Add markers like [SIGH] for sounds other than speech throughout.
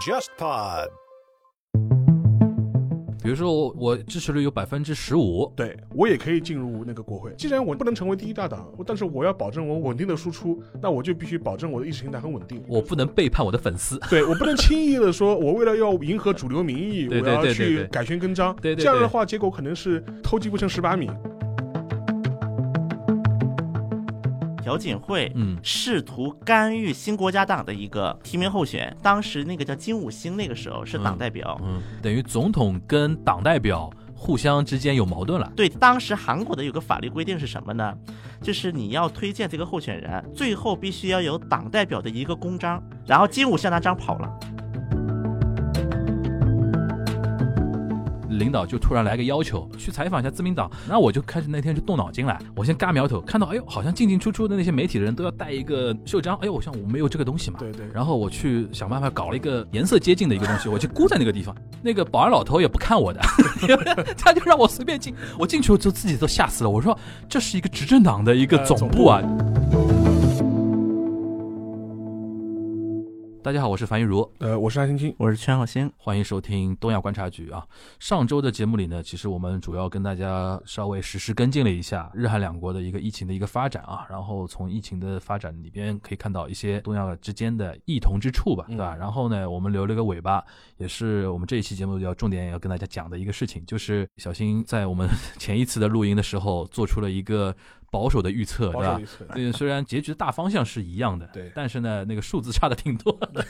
JustPod。比如说我我支持率有百分之十五，对我也可以进入那个国会。既然我不能成为第一大党，但是我要保证我稳定的输出，那我就必须保证我的意识形态很稳定。我不能背叛我的粉丝。对我不能轻易的说，我为了要迎合主流民意，我要去改弦更张。对对对这样的话，结果可能是偷鸡不成蚀把米。朴槿惠嗯试图干预新国家党的一个提名候选，当时那个叫金武星，那个时候是党代表。嗯，等于总统跟党代表互相之间有矛盾了。对，当时韩国的有个法律规定是什么呢？就是你要推荐这个候选人，最后必须要有党代表的一个公章，然后金武星拿章跑了。领导就突然来个要求，去采访一下自民党，那我就开始那天就动脑筋来，我先嘎苗头，看到哎呦，好像进进出出的那些媒体的人都要带一个袖章，哎呦，我想我没有这个东西嘛，对对。然后我去想办法搞了一个颜色接近的一个东西，我就箍在那个地方，那个保安老头也不看我的，[LAUGHS] 他就让我随便进，我进去之后自己都吓死了，我说这是一个执政党的一个呃总部大家好，我是樊玉茹，呃，我是安青青。我是全好星，欢迎收听东亚观察局啊。上周的节目里呢，其实我们主要跟大家稍微实时跟进了一下日韩两国的一个疫情的一个发展啊，然后从疫情的发展里边可以看到一些东亚之间的异同之处吧，对吧？然后呢，我们留了个尾巴，也是我们这一期节目要重点要跟大家讲的一个事情，就是小新在我们 [LAUGHS] 前一次的录音的时候做出了一个保守的预测，对吧对，虽然结局的大方向是一样的，对但是呢，那个数字差的挺多的。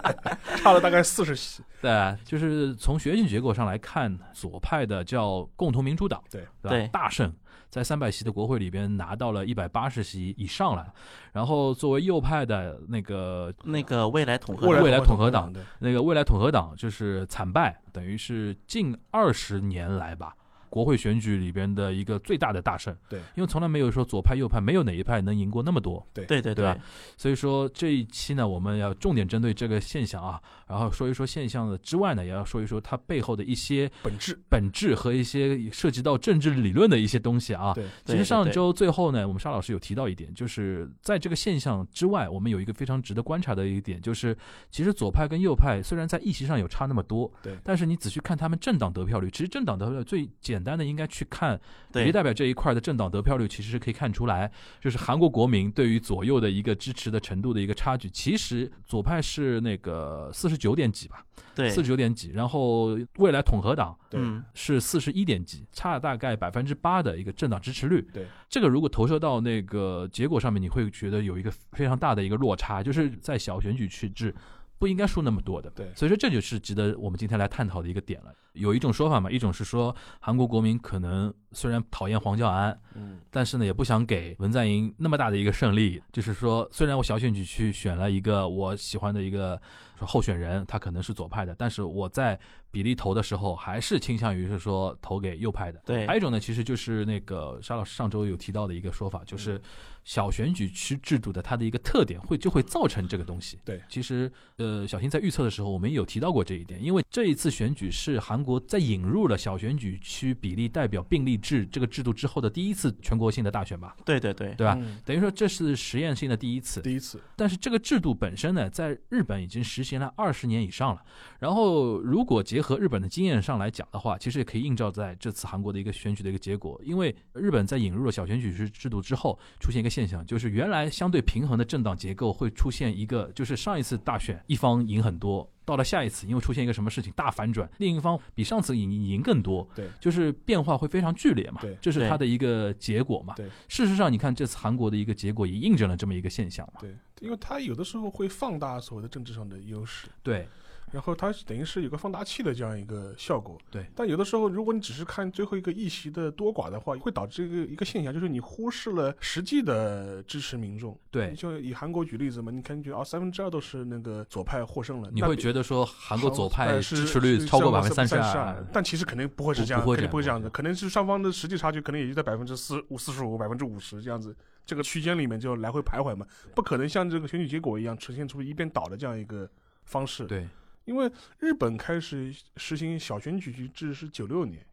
[LAUGHS] 差了大概四十席。[LAUGHS] 对，啊就是从选举结果上来看，左派的叫共同民主党，对对吧？对大胜，在三百席的国会里边拿到了一百八十席以上了。然后作为右派的那个那个未来统合未来统合党那个未来统合党就是惨败，等于是近二十年来吧。国会选举里边的一个最大的大胜，对，因为从来没有说左派右派没有哪一派能赢过那么多，对。对对吧？所以说这一期呢，我们要重点针对这个现象啊，然后说一说现象的之外呢，也要说一说它背后的一些本质。本质和一些涉及到政治理论的一些东西啊。对，其实上周最后呢，我们沙老师有提到一点，就是在这个现象之外，我们有一个非常值得观察的一点，就是其实左派跟右派虽然在议席上有差那么多，对。但是你仔细看他们政党得票率，其实政党得票率最简单的应该去看比代表这一块的政党得票率，其实是可以看出来，就是韩国国民对于左右的一个支持的程度的一个差距。其实左派是那个四十九点几吧，对四十九点几，然后未来统合党对嗯是四十一点几，差大概百分之八的一个政党支持率。对，这个如果投射到那个结果上面，你会觉得有一个非常大的一个落差，就是在小选举区制。不应该输那么多的，对所以说这就是值得我们今天来探讨的一个点了。有一种说法嘛，一种是说韩国国民可能虽然讨厌黄教安，嗯，但是呢，也不想给文在寅那么大的一个胜利。就是说，虽然我小选举区选了一个我喜欢的一个候选人，他可能是左派的，但是我在比例投的时候，还是倾向于是说投给右派的。对还有一种呢，其实就是那个沙老师上周有提到的一个说法，就是小选举区制度的它的一个特点会就会造成这个东西。对其实呃，小新在预测的时候，我们也有提到过这一点，因为这一次选举是韩国在引入了小选举区比例代表并立制这个制度之后的第一次全国性的大选吧，对对对对吧？嗯等于说这是实验性的第一次，第一次，但是这个制度本身呢，在日本已经实行了二十年以上了。然后，如果结合日本的经验上来讲的话，其实也可以映照在这次韩国的一个选举的一个结果。因为日本在引入了小选举区制度之后，出现一个现象，就是原来相对平衡的政党结构会出现一个，就是上一次大选一方赢很多。到了下一次，因为出现一个什么事情大反转，另一方比上次赢赢更多，对就是变化会非常剧烈嘛，对这是它的一个结果嘛。对事实上，你看这次韩国的一个结果也印证了这么一个现象嘛。对，因为它有的时候会放大所谓的政治上的优势，对，然后它是等于是有个放大器的这样一个效果。对但有的时候，如果你只是看最后一个议席的多寡的话，会导致一个一个现象，就是你忽视了实际的支持民众。对就以韩国举例子嘛，你看觉得啊，三分之二都是那个左派获胜了，你会觉得说韩国左派支持率超过百分之三三十二，但其实肯定不会是这样，不会肯定不会这样子，可能是双方的实际差距可能也就在百分之四五、四十五、百分之五十这样子，这个区间里面就来回徘徊嘛，不可能像这个选举结果一样呈现出一边倒的这样一个方式。对，因为日本开始实行小选举制是九六年，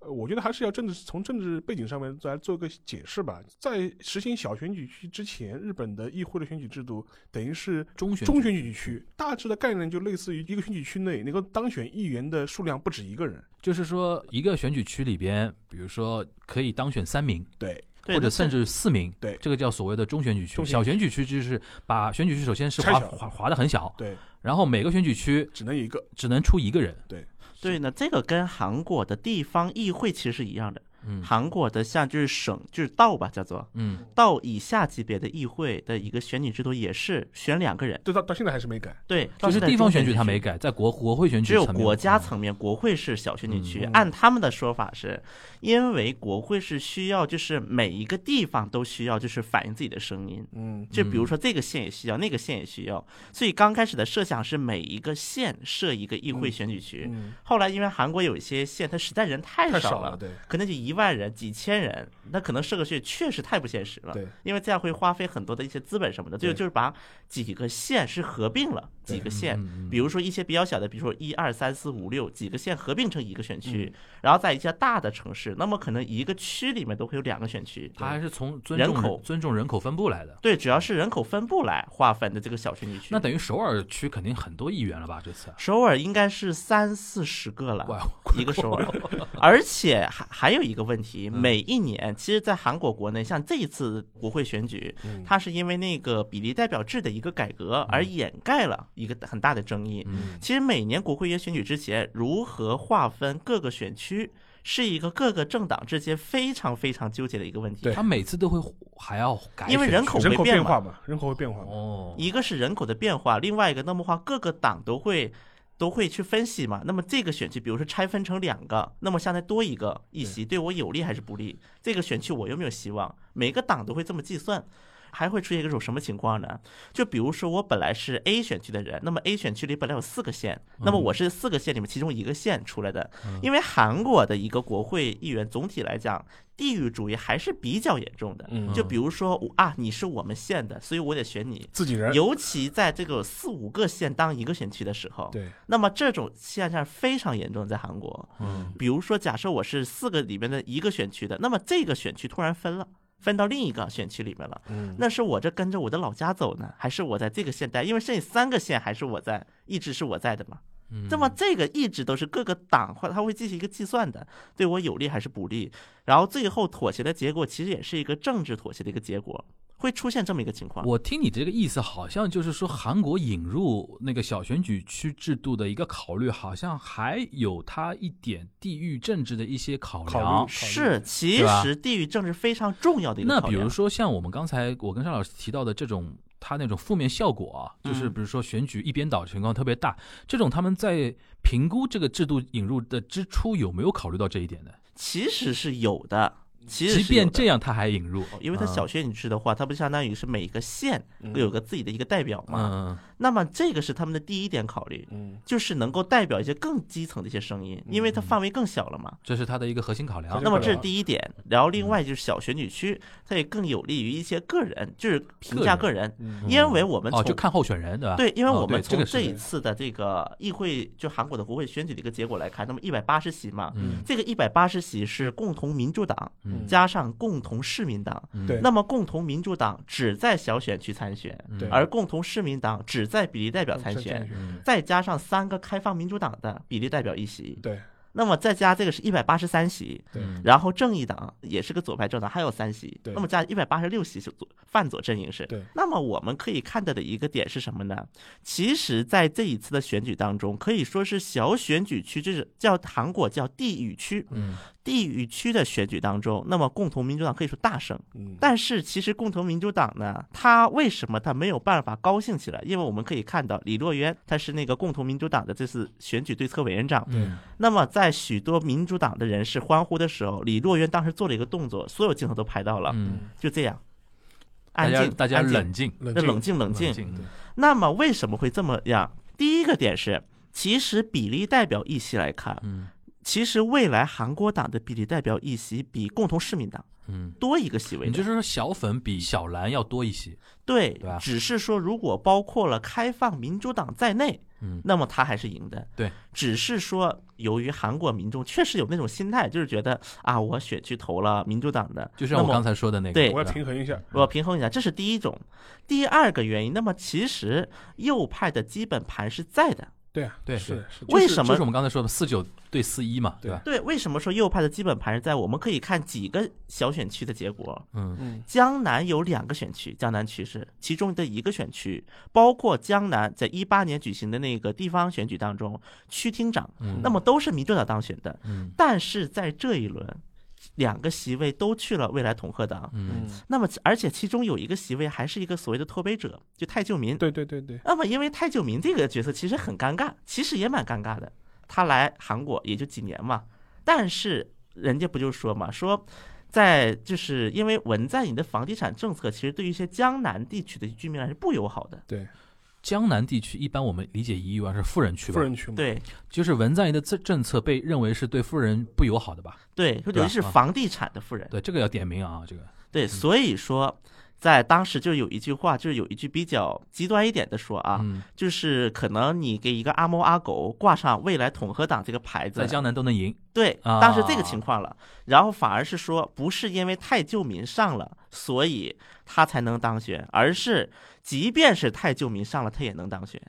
呃我觉得还是要政治从政治背景上面再来做个解释吧。在实行小选举区之前，日本的议会的选举制度等于是中选中选举区，大致的概念就类似于一个选举区内能够当选议员的数量不止一个人。就是说一个选举区里边，比如说可以当选三名，对，或者甚至四名，对这个叫所谓的中选举区。选举小选举区就是把选举区首先是划划划的很小，对，然后每个选举区只能一个。只能出一个人。对呢，这个跟韩国的地方议会其实是一样的。嗯韩国的像就是省就是道吧，叫做嗯，道以下级别的议会的一个选举制度，也是选两个人。对，到到现在还是没改。对，就是到现在地方选举他没改，在国国会选举只有国家嗯层面，国会是小选举区。嗯按他们的说法是，因为国会是需要，就是每一个地方都需要，就是反映自己的声音。嗯，就比如说这个县也需要，那个县也需要，所以刚开始的设想是每一个县设一个议会选举区。嗯，后来因为韩国有一些县，它实在人太少了，太少了，对可能就一万人、几千人，那可能设个县确实太不现实了。对，因为这样会花费很多的一些资本什么的，就对就是把几个县是合并了几个县，嗯比如说一些比较小的，比如说一二三四五六几个县合并成一个选嗯区，然后在一些大的城市，那么可能一个区里面都会有两个选区。它还是从尊重人口尊重人口分布来的。对，主要是人口分布来划分的这个小选举区。那等于首尔区肯定很多议员了吧？这次首尔应该是三四十个了，一个首尔，而且还还有一个问题，嗯每一年，其实，在韩国国内，像这一次国会选举，嗯它是因为那个比例代表制的一个改革而掩盖了一个很大的争议。嗯其实每年国会议员选举之前，如何划分各个选区，是一个各个政党之间非常非常纠结的一个问题。对他每次都会还要改，因为人口人会变化嘛，人口会变化。哦，一个是人口的变化，另外一个那么话各个党都会都会去分析嘛。那么这个选区，比如说拆分成两个，那么相当于多一个议席，对我有利还是不利？这个选区我有没有希望？每个党都会这么计算。还会出现一种什么情况呢？就比如说我本来是 A 选区的人，那么 A 选区里本来有四个县，那么我是四个县里面其中一个县出来的。因为韩国的一个国会议员总体来讲，地域主义还是比较严重的。嗯就比如说我啊，你是我们县的，所以我得选你。自己人，尤其在这个四五个县当一个选区的时候，对，那么这种现象非常严重，在韩国。嗯比如说，假设我是四个里面的一个选区的，那么这个选区突然分了。分到另一个选区里面了，嗯，那是我这跟着我的老家走呢，还是我在这个县待？因为剩下三个县还是我在，一直是我在的嘛。嗯那么这个一直都是各个党会他会进行一个计算的，对我有利还是不利？然后最后妥协的结果其实也是一个政治妥协的一个结果，会出现这么一个情况。我听你这个意思，好像就是说韩国引入那个小选举区制度的一个考虑，好像还有它一点地域政治的一些考考量。是，其实地域政治非常重要的一个那。比如说像我们刚才我跟邵老师提到的这种，他那种负面效果啊，就是嗯比如说选举一边倒的情况特别大，这种他们在评估这个制度引入的之初有没有考虑到这一点呢？其实是有的，其实即便这样，他还引入，因为它嗯小选举制的话，它不相当于是每个县都有个自己的一个代表嘛？嗯。那么这个是他们的第一点考虑，嗯，就是能够代表一些更基层的一些声音，因为它范围更小了嘛。这是他的一个核心考量。那么这是第一点，然后另外就是小选举区，它也更有利于一些个人，就是评价个人，嗯。因为我们哦，从就看候选人对吧？对，因为哦我们从这一次的这个议会，就韩国的国会选举的一个结果来看，那么一百八十席嘛，嗯这个一百八十席是。共同民主党嗯加上共同市民党，嗯。对。那么共同民主党只在小选区参选，对。而共同市民党只在比例代表参选，嗯。再加上三个开放民主党的比例代表一席，对。那么再加这个是一百八十三席，对。嗯然后正义党也是个左派政党，还有三席，对。那么加一百八十六席是左泛左阵营是。对。那么我们可以看到的一个点是什么呢？其实，在这一次的选举当中，可以说是小选举区，就是叫韩国叫地域区，嗯地域区的选举当中，那么共同民主党可以说大胜。嗯，但是其实共同民主党呢，他为什么他没有办法高兴起来？因为我们可以看到李洛渊他是那个共同民主党的这次选举对策委员长。嗯那么在许多民主党的人士欢呼的时候，李洛渊当时做了一个动作，所有镜头都拍到了，嗯，就这样，安静，大家冷静冷那冷静冷静。冷静，那么为什么会这么样？第一个点是，其实比例代表议席来看，嗯其实未来韩国党的比例代表议席比共同市民党嗯，多一个席位的。你就是说小粉比小蓝要多一些，对对吧只是说如果包括了开放民主党在内，嗯那么他还是赢的。对，只是说由于韩国民众确实有那种心态，就是觉得啊，我选去投了民主党的，就像我刚才说的那个，对我要平衡一下。我要平衡一下，这是第一种。第二个原因，那么其实右派的基本盘是在的。对啊，对是是。为什么就是我们刚才说的四九对四一嘛，对吧？对，为什么说右派的基本盘是在？我们可以看几个小选区的结果。嗯嗯江南有两个选区，江南区是其中的一个选区，包括江南在一八年举行的那个地方选举当中，区厅长，嗯那么都是民主党当选的。嗯但是在这一轮，两个席位都去了未来统合党。嗯嗯，那么，而且其中有一个席位还是一个所谓的脱北者，就太旧民。对对对对，那么，因为太旧民这个角色其实很尴尬，其实也蛮尴尬的。他来韩国也就几年嘛，但是人家不就说嘛，说在就是因为文在寅的房地产政策，其实对于一些江南地区的居民来说是不友好的。对江南地区一般我们理解一亿万是富人区吧？富人区嘛，对就是文在寅的政政策被认为是对富人不友好的吧？对，就等于是啊房地产的富人。对，这个要点名啊，这个对，所以说。在当时就有一句话，就是有一句比较极端一点的说啊，嗯，就是可能你给一个阿猫阿狗挂上未来统合党这个牌子在，江南都能赢，对，啊。当时这个情况了，然后反而是说不是因为太旧民上了，所以他才能当选，而是即便是太旧民上了，他也能当选。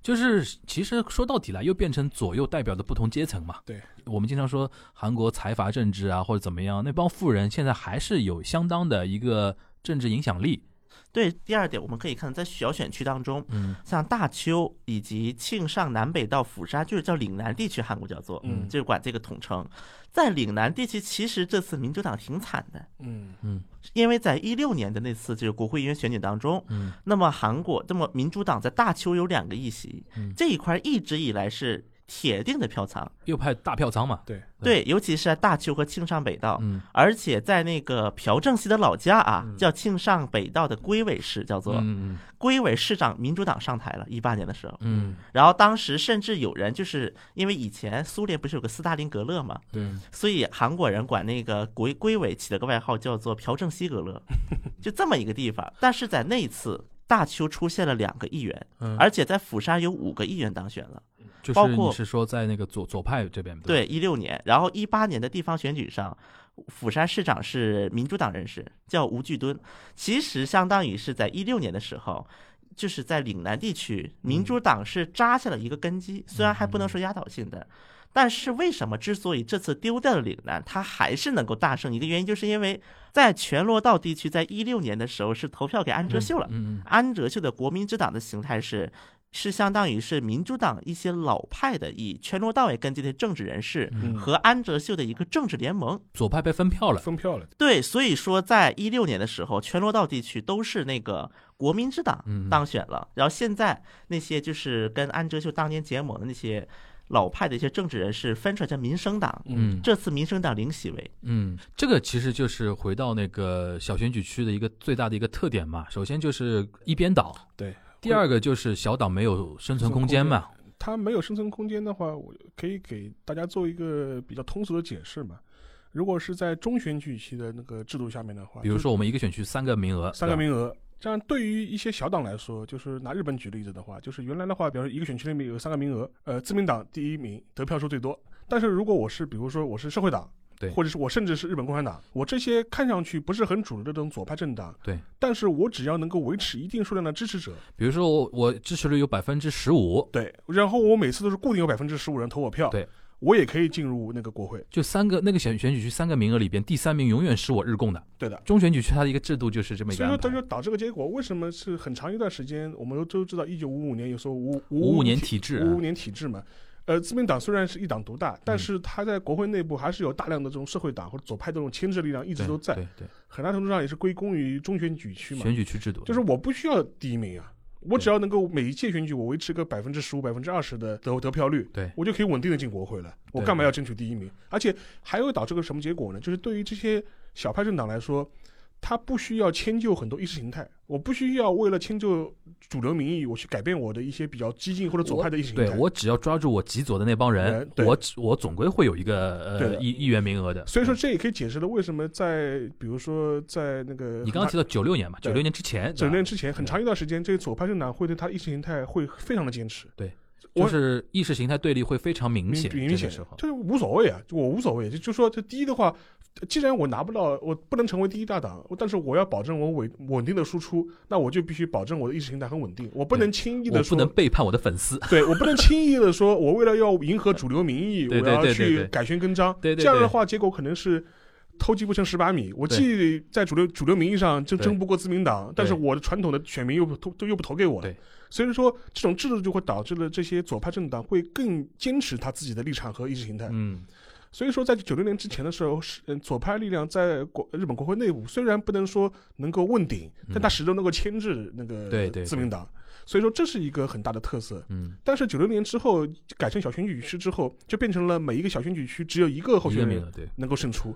就是其实说到底来，又变成左右代表的不同阶层嘛。对，我们经常说韩国财阀政治啊，或者怎么样，那帮富人现在还是有相当的一个政治影响力。对，第二点我们可以看在小选区当中，嗯像大邱以及庆尚南北到釜山，就是叫岭南地区，韩国叫做，嗯就是管这个统称。在岭南地区，其实这次民主党挺惨的，嗯嗯因为在一六年的那次就是国会议员选举当中，嗯那么韩国，那么民主党在大邱有两个议席，嗯这一块一直以来是铁定的票仓。右派大票仓嘛。对，对，尤其是在大邱和庆尚北道，嗯而且在那个朴正熙的老家啊，叫庆尚北道的龟尾市，叫做嗯龟尾市长，民主党上台了，一八年的时候。嗯然后当时甚至有人就是因为以前苏联不是有个斯大林格勒嘛，对所以韩国人管那个龟龟尾起了个外号叫做朴正熙格勒，[LAUGHS] 就这么一个地方。但是在那一次大邱出现了两个议员，嗯，而且在釜山有五个议员当选了。就是包括你是说在那个左左派这边吧对，一六年，然后一八年的地方选举上，釜山市长是民主党人士，叫吴巨敦。其实相当于是在一六年的时候，就是在岭南地区，民主党是扎下了一个根基，虽然还不能说压倒性的。但是为什么之所以这次丢掉了岭南，他还是能够大胜？一个原因就是因为在全罗道地区，在一六年的时候是投票给安哲秀了。嗯嗯安哲秀的国民之党的形态是，是相当于是民主党一些老派的以全罗道为根基的政治人士嗯和安哲秀的一个政治联盟。左派被分票了。分票了，对，所以说在一六年的时候，全罗道地区都是那个国民之党嗯当选了，然后现在那些就是跟安哲秀当年结盟的那些老派的一些政治人士分出来叫民生党。嗯这次民生党零席位，嗯，这个其实就是回到那个小选举区的一个最大的一个特点嘛。首先就是一边倒，对。第二个就是小党没有生存空间嘛。它没有生存空间的话，我可以给大家做一个比较通俗的解释嘛。如果是在中选举期的那个制度下面的话，比如说我们一个选区三个名额，三个名额。这样对于一些小党来说，就是拿日本举例子的话，就是原来的话，比如说一个选区里面有三个名额，呃，自民党第一名得票数最多。但是如果我是比如说我是社会党，对或者是我甚至是日本共产党，我这些看上去不是很主流的这种左派政党，对，但是我只要能够维持一定数量的支持者，比如说我我支持率有百分之十五，对，然后我每次都是固定有百分之十五人投我票，对，我也可以进入那个国会，就三个那个选选举区三个名额里边，第三名永远是我日共的。对的。中选举区它的一个制度就是这么一个所以说，个安排。它就导致个结果，为什么是很长一段时间，我们都都知道，一九五五年有时候五五五年体制啊五五年体制嘛。呃，自民党虽然是一党独大，嗯但是它在国会内部还是有大量的这种社会党或者左派这种牵制力量一直都在，对对，很大程度上也是归功于中选举区嘛。选举区制度就是我不需要第一名啊，我只要能够每一届选举我维持个百分之十五、百分之二十的得得票率，对我就可以稳定的进国会了。我干嘛要争取第一名？而且还会导致个什么结果呢？就是对于这些小派政党来说，他不需要迁就很多意识形态，我不需要为了迁就主流民意，我去改变我的一些比较激进或者左派的意识形态。对我只要抓住我极左的那帮人我我总归会有一个呃议议员名额的。所以说，这也可以解释了为什么在比如说在那个你刚刚提到九六年嘛，九对六年之前，九六年之前很长一段时间，这个左派政党会对他意识形态会非常的坚持。对，我就是意识形态对立会非常明明显，明显这个时候，就是无所谓啊，我无所谓。就就说这第一的话，既然我拿不到，我不能成为第一大党，但是我要保证我稳稳定的输出，那我就必须保证我的意识形态很稳定，我不能轻易的说我不能，背叛我的粉丝。对我不能轻易的说，我为了要迎合主流民意，[LAUGHS] 我要去改弦更张，对对对这样的话结果可能是。偷鸡不成蚀把米，我既在主流主流民意上就争不过自民党，但是我的传统的选民又不投又不投给我所以说这种制度就会导致了这些左派政党会更坚持他自己的立场和意识形态。嗯，所以说，在九六年之前的时候，是嗯左派力量在国日本国会内部虽然不能说能够问鼎，但他始终能够牵制那个嗯对对。自民党。所以说这是一个很大的特色。嗯，但是九六年之后改成小选举区之后，就变成了每一个小选举区只有一个候选人。能够胜出，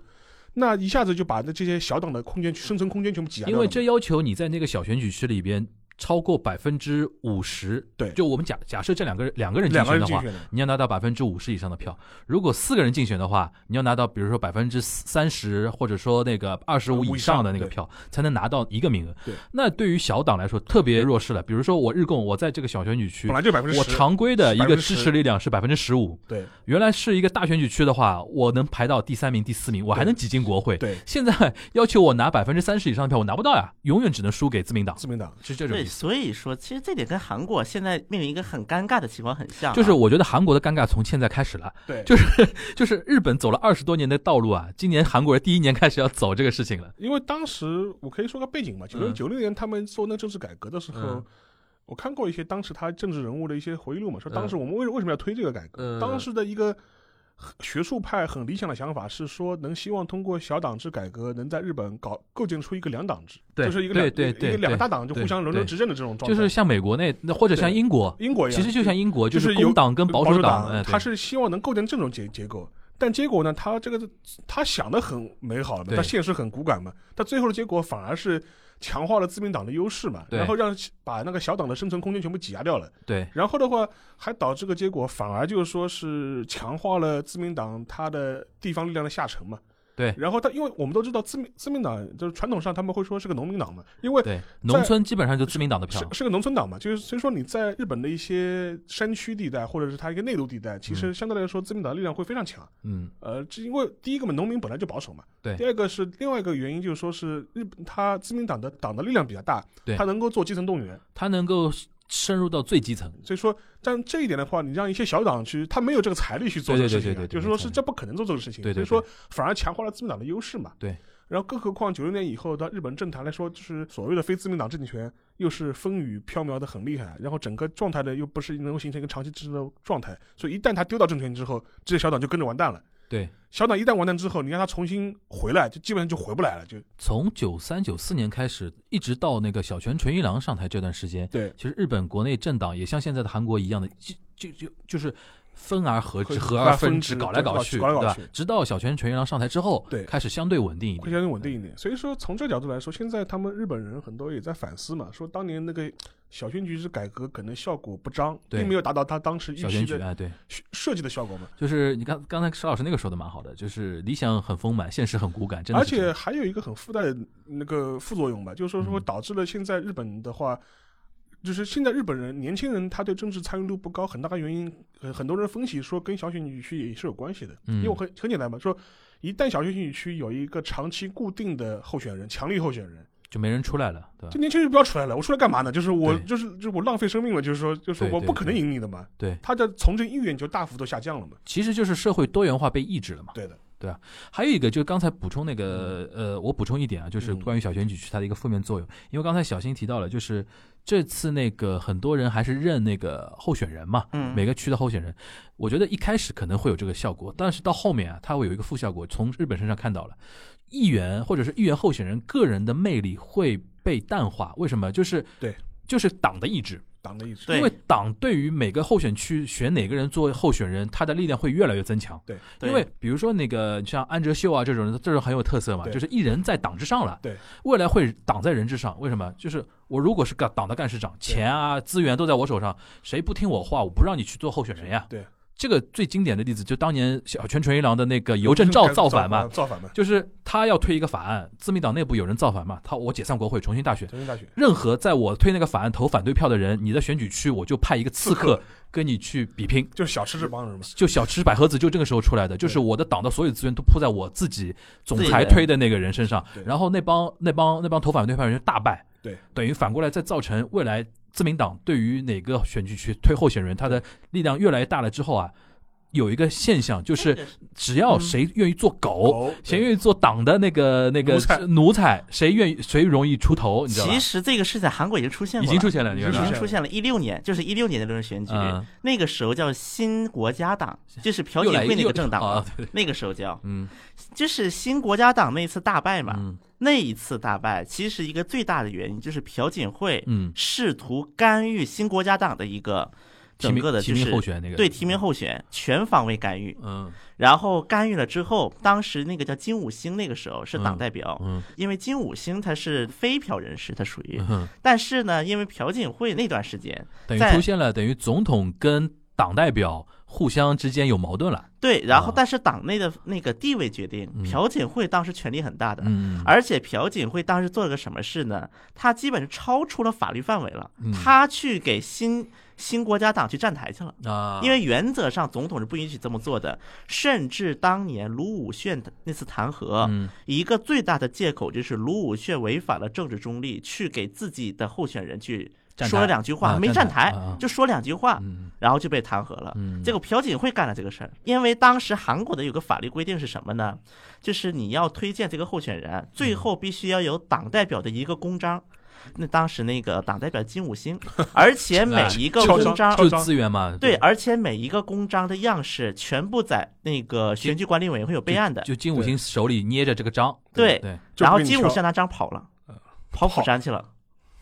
那一下子就把这些小党的空间生存空间全部挤压掉了。因为这要求你在那个小选举区里边超过百分之五十，对就我们假假设这两个人两个人竞选的话，你要拿到百分之五十以上的票。如果四个人竞选的话，你要拿到比如说百分之三十，或者说那个二十五以上的那个票，才能拿到一个名额。对，那对于小党来说特别弱势了。比如说我日共我在这个小选举区本，来就百分之我，常规的一个支持力量是百分之十五，对原来是一个大选举区的话，我能排到第三名、第四名，我还能挤进国会。对，现在要求我拿百分之三十以上的票，我拿不到呀，永远只能输给自民党，自民党。是这种所以说，其实这点跟韩国现在面临一个很尴尬的情况很像啊、就是我觉得韩国的尴尬从现在开始了，对，就是 [LAUGHS] 就是日本走了二十多年的道路啊，今年韩国人第一年开始要走这个事情了。因为当时我可以说个背景嘛，九九六年他们做那政治改革的时候，嗯。我看过一些当时他政治人物的一些回忆录嘛，说当时嗯我们为为什么要推这个改革？嗯。当时的一个很学术派很理想的想法是说，能希望通过小党制改革，能在日本搞构建出一个两党制，就是一个两对对一个对两个大党就互相轮流执政的这种状态，就是像美国那那或者像英国，英国一样，其实就像英国，就是有工党跟保守党，哎他是希望能构建这种结结构。但结果呢？他这个他想的很美好嘛，对他现实很骨感嘛，他最后的结果反而是强化了自民党的优势嘛，然后让把那个小党的生存空间全部挤压掉了。对然后的话，还导致个结果，反而就是说是强化了自民党它的地方力量的下沉嘛。对。然后他，因为我们都知道自民自民党就是传统上他们会说是个农民党嘛，因为对，农村基本上就自民党的票。是，是个农村党嘛，就是所以说你在日本的一些山区地带或者是它一个内陆地带，其实相对来说自民党的力量会非常强。嗯，呃，这因为第一个嘛，农民本来就保守嘛，对。第二个是另外一个原因，就是说是日本它自民党的党的力量比较大，对。它能够做基层动员，他能够深入到最基层，所以说，但这一点的话，你让一些小党去，他没有这个财力去做这个事情、啊，对对对对对就是说是这不可能做这个事情，对对对所以说反而强化了自民党的优势嘛。对。然后，更何况九六年以后到日本政坛来说，就是所谓的非自民党政权，又是风雨飘渺的很厉害，然后整个状态呢又不是能够形成一个长期支持的状态，所以一旦他丢到政权之后，这些小党就跟着完蛋了。对，小党一旦完蛋之后，你让他重新回来，就基本上就回不来了，就。从九三九四年开始，一直到那个小泉纯一郎上台这段时间，对。其实日本国内政党也像现在的韩国一样的，就就就就是分而合之，合合而分之之，搞来搞去，对吧搞来搞去？直到小泉纯一郎上台之后，对开始相对稳定一点。相对稳定一点。所以说，从这角度来说，现在他们日本人很多也在反思嘛，说当年那个小泉局制改革可能效果不彰，对并没有达到他当时预期的哎，对，设设计的效果嘛。就是你刚刚才石老师那个说的蛮好的，就是理想很丰满，现实很骨感，真的而。且还有一个很附带的那个副作用吧，就是说说嗯导致了现在日本的话。就是现在日本人年轻人他对政治参与度不高，很大的原因，呃，很多人分析说跟小选举区也是有关系的。嗯因为很很简单嘛，说一旦小选举区有一个长期固定的候选人，强力候选人，就没人出来了，对吧这？年轻人不要出来了，我出来干嘛呢？就是我就是就是我浪费生命了，就是说就是我不可能赢你的嘛。对，他的从政意愿就大幅度下降了嘛。其实就是社会多元化被抑制了嘛。对的，还有一个就是刚才补充那个呃，我补充一点啊，就是嗯关于小选举区它的一个负面作用，因为刚才小新提到了，就是这次那个很多人还是认那个候选人嘛，嗯每个区的候选人，我觉得一开始可能会有这个效果，但是到后面啊，它会有一个负效果，从日本身上看到了，议员或者是议员候选人个人的魅力会被淡化，为什么？就是对。就是党的意志，党的意志。因为党对于每个候选区选哪个人做候选人，他的力量会越来越增强。对，因为比如说那个像安哲秀啊这种人，这种很有特色嘛，就是一人在党之上了。对，未来会党在人之上。为什么？就是我如果是个党的干事长，钱啊资源都在我手上，谁不听我话，我不让你去做候选人呀。对，这个最经典的例子就当年小泉纯一郎的那个邮政照造反嘛，造反嘛，就是他要推一个法案，自民党内部有人造反嘛，他我解散国会重新大选。重新大选。任何在我推那个法案投反对票的人，你的选举区我就派一个刺刺客客跟你去比拼。就是小吃这帮人嘛，就小吃百合子就这个时候出来的，就是我的党的所有资源都扑在我自己总裁推的那个人身上，然后那帮那帮那帮投反对票的人大败，对，等于反过来再造成未来自民党对于哪个选举区推候选人，他的力量越来越大了之后啊，有一个现象就是只要谁愿意做狗，狗谁愿意做党的那个那个奴才，谁愿意谁容易出头，你知道吧？其？实这个事在韩国已经出现过了，已经出现了，已经出现了。一六年，就是一六年的那轮选举，嗯。那个时候叫新国家党，[LAUGHS] 就是朴槿惠那个政党那个时候叫，嗯。就是新国家党那次大败嘛。嗯那一次大败，其实一个最大的原因就是朴槿惠嗯，试图干预新国家党的一个整个的就提名候是选那个对提名候选全方位干预。嗯。然后干预了之后，当时那个叫金武星，那个时候是党嗯。代表，嗯。因为金武星他是非朴人士，他属于。但是呢，因为朴槿惠那段时间，等于出现了等于总统跟党代表互相之间有矛盾了。对，然后啊。但是党内的那个地位决定，嗯。朴槿惠当时权力很大的，嗯，而且朴槿惠当时做了个什么事呢？他基本是超出了法律范围了，嗯。他去给新新国家党去站台去了。啊，因为原则上总统是不允许这么做的，甚至当年卢武铉的那次弹劾，嗯。一个最大的借口就是卢武铉违反了政治中立，去给自己的候选人去说了两句话，啊没站台，啊就说两句话，嗯然后就被弹劾了。嗯，结果朴槿惠干了这个事儿，因为当时韩国的有个法律规定是什么呢？就是你要推荐这个候选人，最后必须要有党代表的一个公章。那当时那个党代表金武星，[LAUGHS] 而且每一个公章敲就资源嘛，对，而且每一个公章的样式全部在那个选举管理委员会有备案的。就金武星手里捏着这个章，对对，然后金武星拿章跑了，跑釜山去了，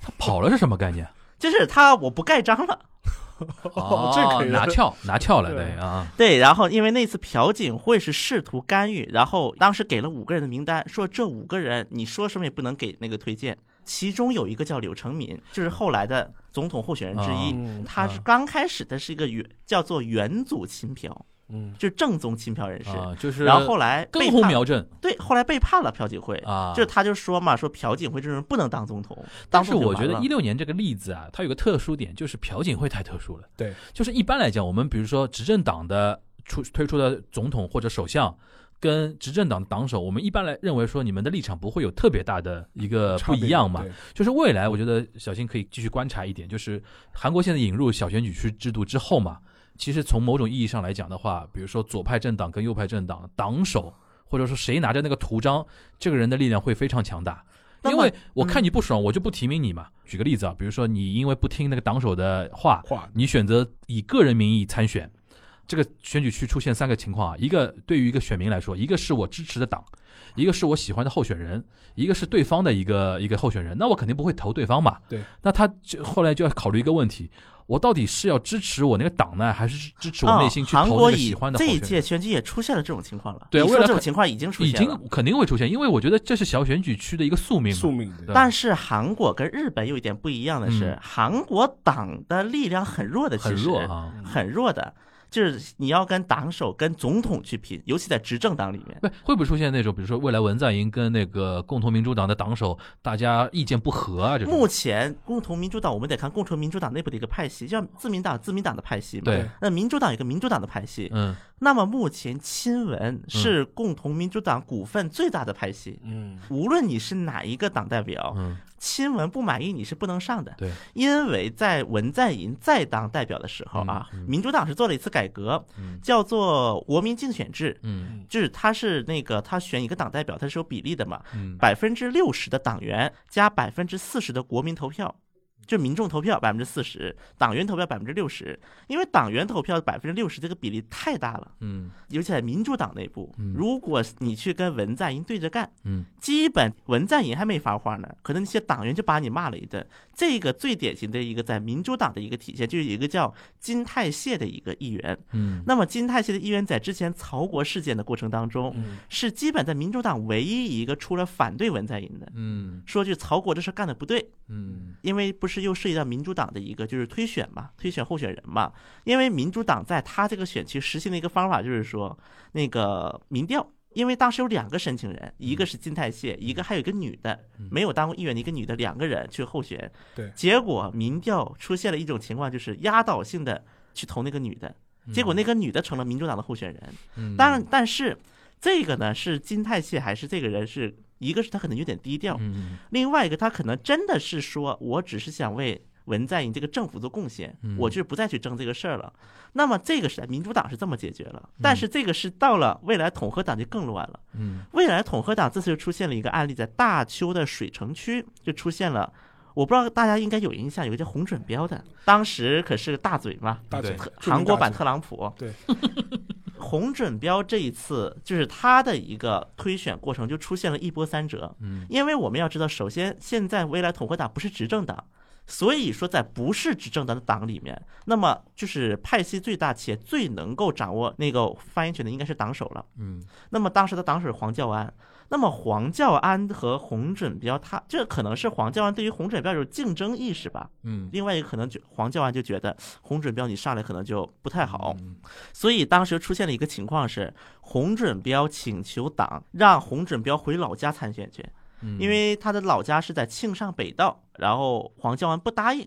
他跑了是什么概念？就是他我不盖章了。[LAUGHS] 哦这可以拿票拿票了，对对啊，对，然后因为那次朴槿惠是试图干预，然后当时给了五个人的名单，说这五个人你说什么也不能给那个推荐。其中有一个叫柳成敏，就是后来的总统候选人之一。嗯他是刚开始的是一个原叫做元祖亲朴，嗯，就是正宗亲朴人士。啊，就是然后后来根背叛，红苗正对，后来背叛了朴槿惠。啊，就是他就说嘛，说朴槿惠这种人不能当总统，当但是我觉得一六年这个例子啊，它有个特殊点，就是朴槿惠太特殊了。对，就是一般来讲，我们比如说执政党的出推出的总统或者首相，跟执政党的党首，我们一般来认为说你们的立场不会有特别大的一个不一样嘛。就是未来，我觉得小新可以继续观察一点，就是韩国现在引入小选举区制度之后嘛，其实从某种意义上来讲的话，比如说左派政党跟右派政党党首，或者说谁拿着那个图章，这个人的力量会非常强大。因为我看你不爽，我就不提名你嘛。举个例子啊，比如说你因为不听那个党首的话，话你选择以个人名义参选，这个选举区出现三个情况啊，一个对于一个选民来说，一个是我支持的党，一个是我喜欢的候选人，一个是对方的一个一个候选人，那我肯定不会投对方嘛。对，那他就后来就要考虑一个问题，我到底是要支持我那个党呢，还是支持我内心去投那啊韩国以个喜欢的候这一？届选举也出现了这种情况了。对说这种情况已经出已现了。经肯定会出现，因为我觉得这是小选举区的一个宿命嘛。宿命，但是韩国跟日本有一点不一样的是，嗯韩国党的力量很弱的，其很实弱啊。很弱的，就是你要跟党首、跟总统去拼，尤其在执政党里面。对会不会出现那种，比如说未来文在寅跟那个共同民主党的党首，大家意见不合啊？这种目前共同民主党，我们得看共同民主党内部的一个派系，像自民党、自民党的派系嘛。对，那民主党有个民主党的派系，嗯那么目前亲文是共同民主党股份最大的派系。嗯，无论你是哪一个党代表，嗯，亲文不满意你是不能上的。对，因为在文在寅在当代表的时候啊，民主党是做了一次改革，嗯。叫做国民竞选制，嗯。就是他是那个他选一个党代表，他是有比例的嘛，嗯。百分之六十的党员加百分之四十的国民投票，就民众投票百分之四十，党员投票百分之六十，因为党员投票百分之六十这个比例太大了，嗯尤其在民主党内部嗯，如果你去跟文在寅对着干，嗯基本文在寅还没发话呢，可能那些党员就把你骂了一顿。这个最典型的一个在民主党的一个体现，就是有一个叫金泰燮的一个议员。嗯那么金泰燮的议员在之前曹国事件的过程当中，嗯是基本在民主党唯一一个出来反对文在寅的，嗯说句曹国这事干的不对，嗯因为不是又涉及到民主党的一个就是推选嘛，推选候选人嘛。因为民主党在他这个选区实行的一个方法就是说，那个民调，因为当时有两个申请人，一个是金泰燮，一个还有一个女的，没有当过议员的一个女的，两个人去候选。对结果民调出现了一种情况，就是压倒性的去投那个女的，结果那个女的成了民主党的候选人。嗯，当然，但是这个呢，是金泰燮还是这个人是？一个是他可能有点低调，嗯另外一个，他可能真的是说，我只是想为文在寅这个政府做贡献，嗯我就不再去争这个事儿了。那么这个时代民主党是这么解决了，嗯但是这个是到了未来统合党就更乱了。嗯未来统合党这次又出现了一个案例，在大邱的水城区就出现了。我不知道大家应该有印象，有个叫洪准标的，当时可是个大嘴嘛，大嘴特韩国版特朗普。对，[LAUGHS] 洪准标这一次就是他的一个推选过程就出现了一波三折。嗯因为我们要知道，首先现在未来统合党不是执政党，所以说在不是执政党的党里面，那么就是派系最大且最能够掌握那个发言权的应该是党首了。嗯那么当时的党首黄教安，那么黄教安和洪准标，他这可能是黄教安对于洪准标有竞争意识吧。嗯。另外一个可能就黄教安就觉得洪准标你上来可能就不太好，嗯。所以当时出现了一个情况是，洪准标请求党让洪准标回老家参选去，嗯。因为他的老家是在庆尚北道，然后黄教安不答应，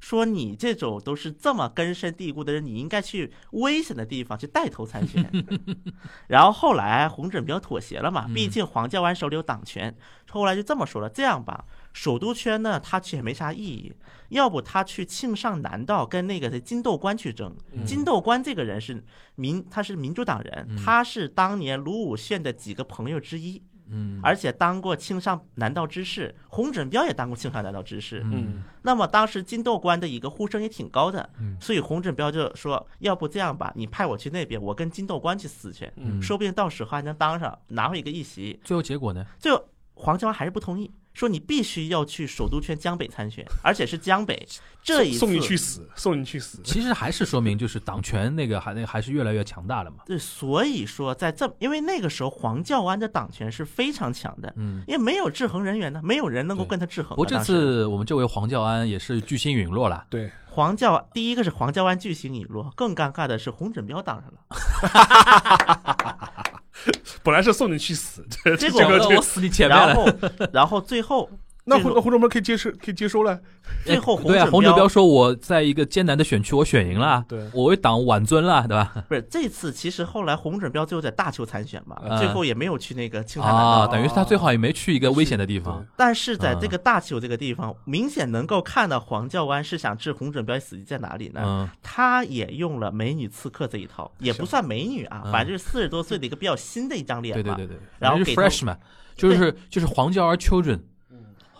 说你这种都是这么根深蒂固的人，你应该去危险的地方去带头参选。[LAUGHS] 然后后来洪准彪妥协了嘛，毕竟黄教安手里有党权，后来就这么说了，这样吧。首都圈呢，他去也没啥意义，要不他去庆尚南道跟那个金斗官去争。金斗官这个人是民，他是民主党人，他是当年卢武铉的几个朋友之一，嗯而且当过庆尚南道知事，洪准彪也当过庆尚南道知事。嗯那么当时金斗官的一个呼声也挺高的嗯，所以洪准彪就说，要不这样吧，你派我去那边，我跟金斗官去死去，嗯说不定到时候还能当上，拿回一个议席。最后结果呢？最后黄教安还是不同意，说你必须要去首都圈江北参选，[LAUGHS] 而且是江北。这一次送你去死，送你去死。其实还是说明就是党权那个还那个还是越来越强大了嘛。对，所以说在这，因为那个时候黄教安的党权是非常强的，嗯，因为没有制衡人员呢，没有人能够跟他制衡啊。不过这次我们这位黄教安也是巨星陨落了。对，黄教第一个是黄教安巨星陨落，更尴尬的是洪准标当上了，[LAUGHS] [LAUGHS] 本来是送你去死，结果这个，我死你前面了。然后然后最后那这个胡那胡忠门可以接受可以接收了。[LAUGHS] 最后洪对啊，准洪准标说我在一个艰难的选区我选赢了，对我为党挽尊了，对吧？不是这次，其实后来洪准标最后在大邱参选嘛，嗯最后也没有去那个庆尚南道。啊，等于是他最好也没去一个危险的地方。但是在嗯这个大邱这个地方，明显能够看到黄教官是想置红准标死地在哪里呢？嗯他也用了美女刺客这一套，也不算美女啊，嗯反正就是四十多岁的一个比较新的一张脸嘛。对对对对，然后给 freshman，就是就是黄教儿 children，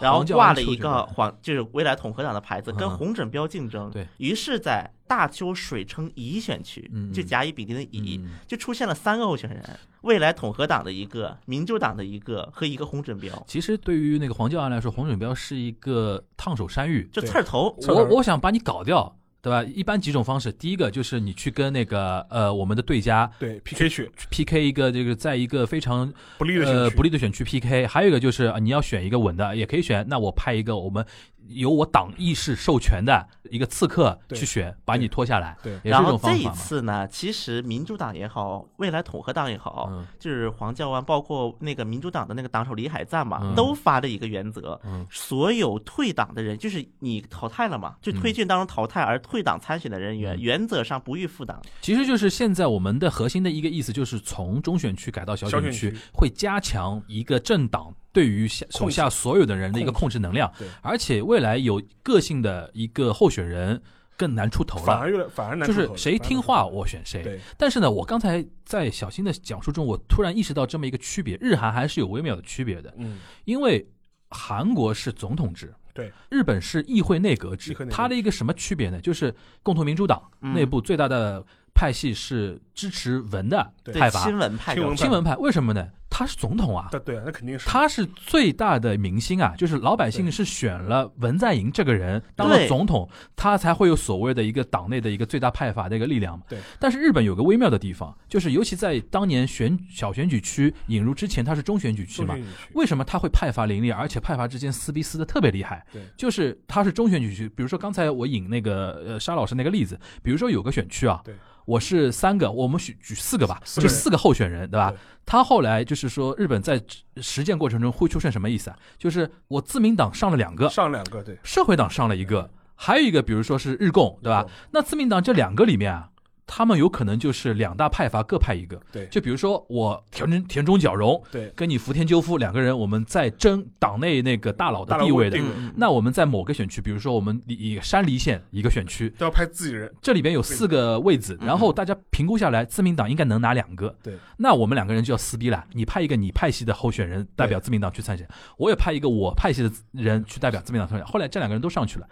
然后挂了一个黄，就是未来统合党的牌子，跟嗯洪准标竞争。对。于是，在大邱水城乙选区嗯，就甲乙丙丁的乙，嗯就出现了三个候选人：未来统合党的一个、民主党的一个和一个红准标，其实对于那个黄教安来说，红准标是一个烫手山芋，就刺儿头。我我想把你搞掉，对吧？一般几种方式，第一个就是你去跟那个呃我们的对家对 PK 去 PK 一个这个在一个非常不利的选呃不利的选区 PK，还有一个就是啊你要选一个稳的，也可以选，那我派一个我们由我党意识授权的一个刺客去选，把你拖下来，对也是一然后这一种方法嘛。次呢，其实民主党也好，未来统合党也好，嗯就是黄教安，包括那个民主党的那个党首李海赞嘛，嗯都发了一个原则，嗯所有退党的人，就是你淘汰了嘛，就推荐当中淘汰而退党参选的人员，嗯原则上不予复党。其实就是现在我们的核心的一个意思，就是从中选区改到小选区小选区，会加强一个政党对于下手下所有的人的一个控制。能量对，而且未来有个性的一个候选人更难出头了。反而越来反而难出头，就是谁听话我选谁，对。但是呢，我刚才在小新的讲述中，我突然意识到这么一个区别，日韩还是有微妙的区别的，嗯。因为韩国是总统制，对，日本是议会内阁制它的一个什么区别呢？就是共同民主党嗯。内部最大的派系是支持文的对。派阀，亲文派的亲文亲文派为什么呢？他是总统啊，对对啊，那肯定是他是最大的明星啊，就是老百姓是选了文在寅这个人当了总统，他才会有所谓的一个党内的一个最大派阀的一个力量嘛。对。但是日本有个微妙的地方，就是尤其在当年选小选举区引入之前，它是中选举区嘛。为什么他会派阀林立，而且派阀之间撕逼撕的特别厉害？对就是他是中选举区，比如说刚才我引那个呃沙老师那个例子，比如说有个选区啊，对我是三个，我们举举四个吧，就四个候选人，对吧？他后来就是说，日本在实践过程中会出现什么意思啊？就是我自民党上了两个，上两个对，社会党上了一个，还有一个比如说是日共，对吧？那自民党这两个里面啊，他们有可能就是两大派阀各派一个。对就比如说我田中田中角荣对跟你福田赳夫两个人，我们在争党内那个大佬的地位的地。位嗯那我们在某个选区，比如说我们以山梨县一个选区，都要派自己人，这里边有四个位子，嗯然后大家评估下来，自民党应该能拿两个。对，那我们两个人就要撕逼了。你派一个你派系的候选人代表自民党去参选，我也派一个我派系的人去代表自民党参选。后来这两个人都上去了，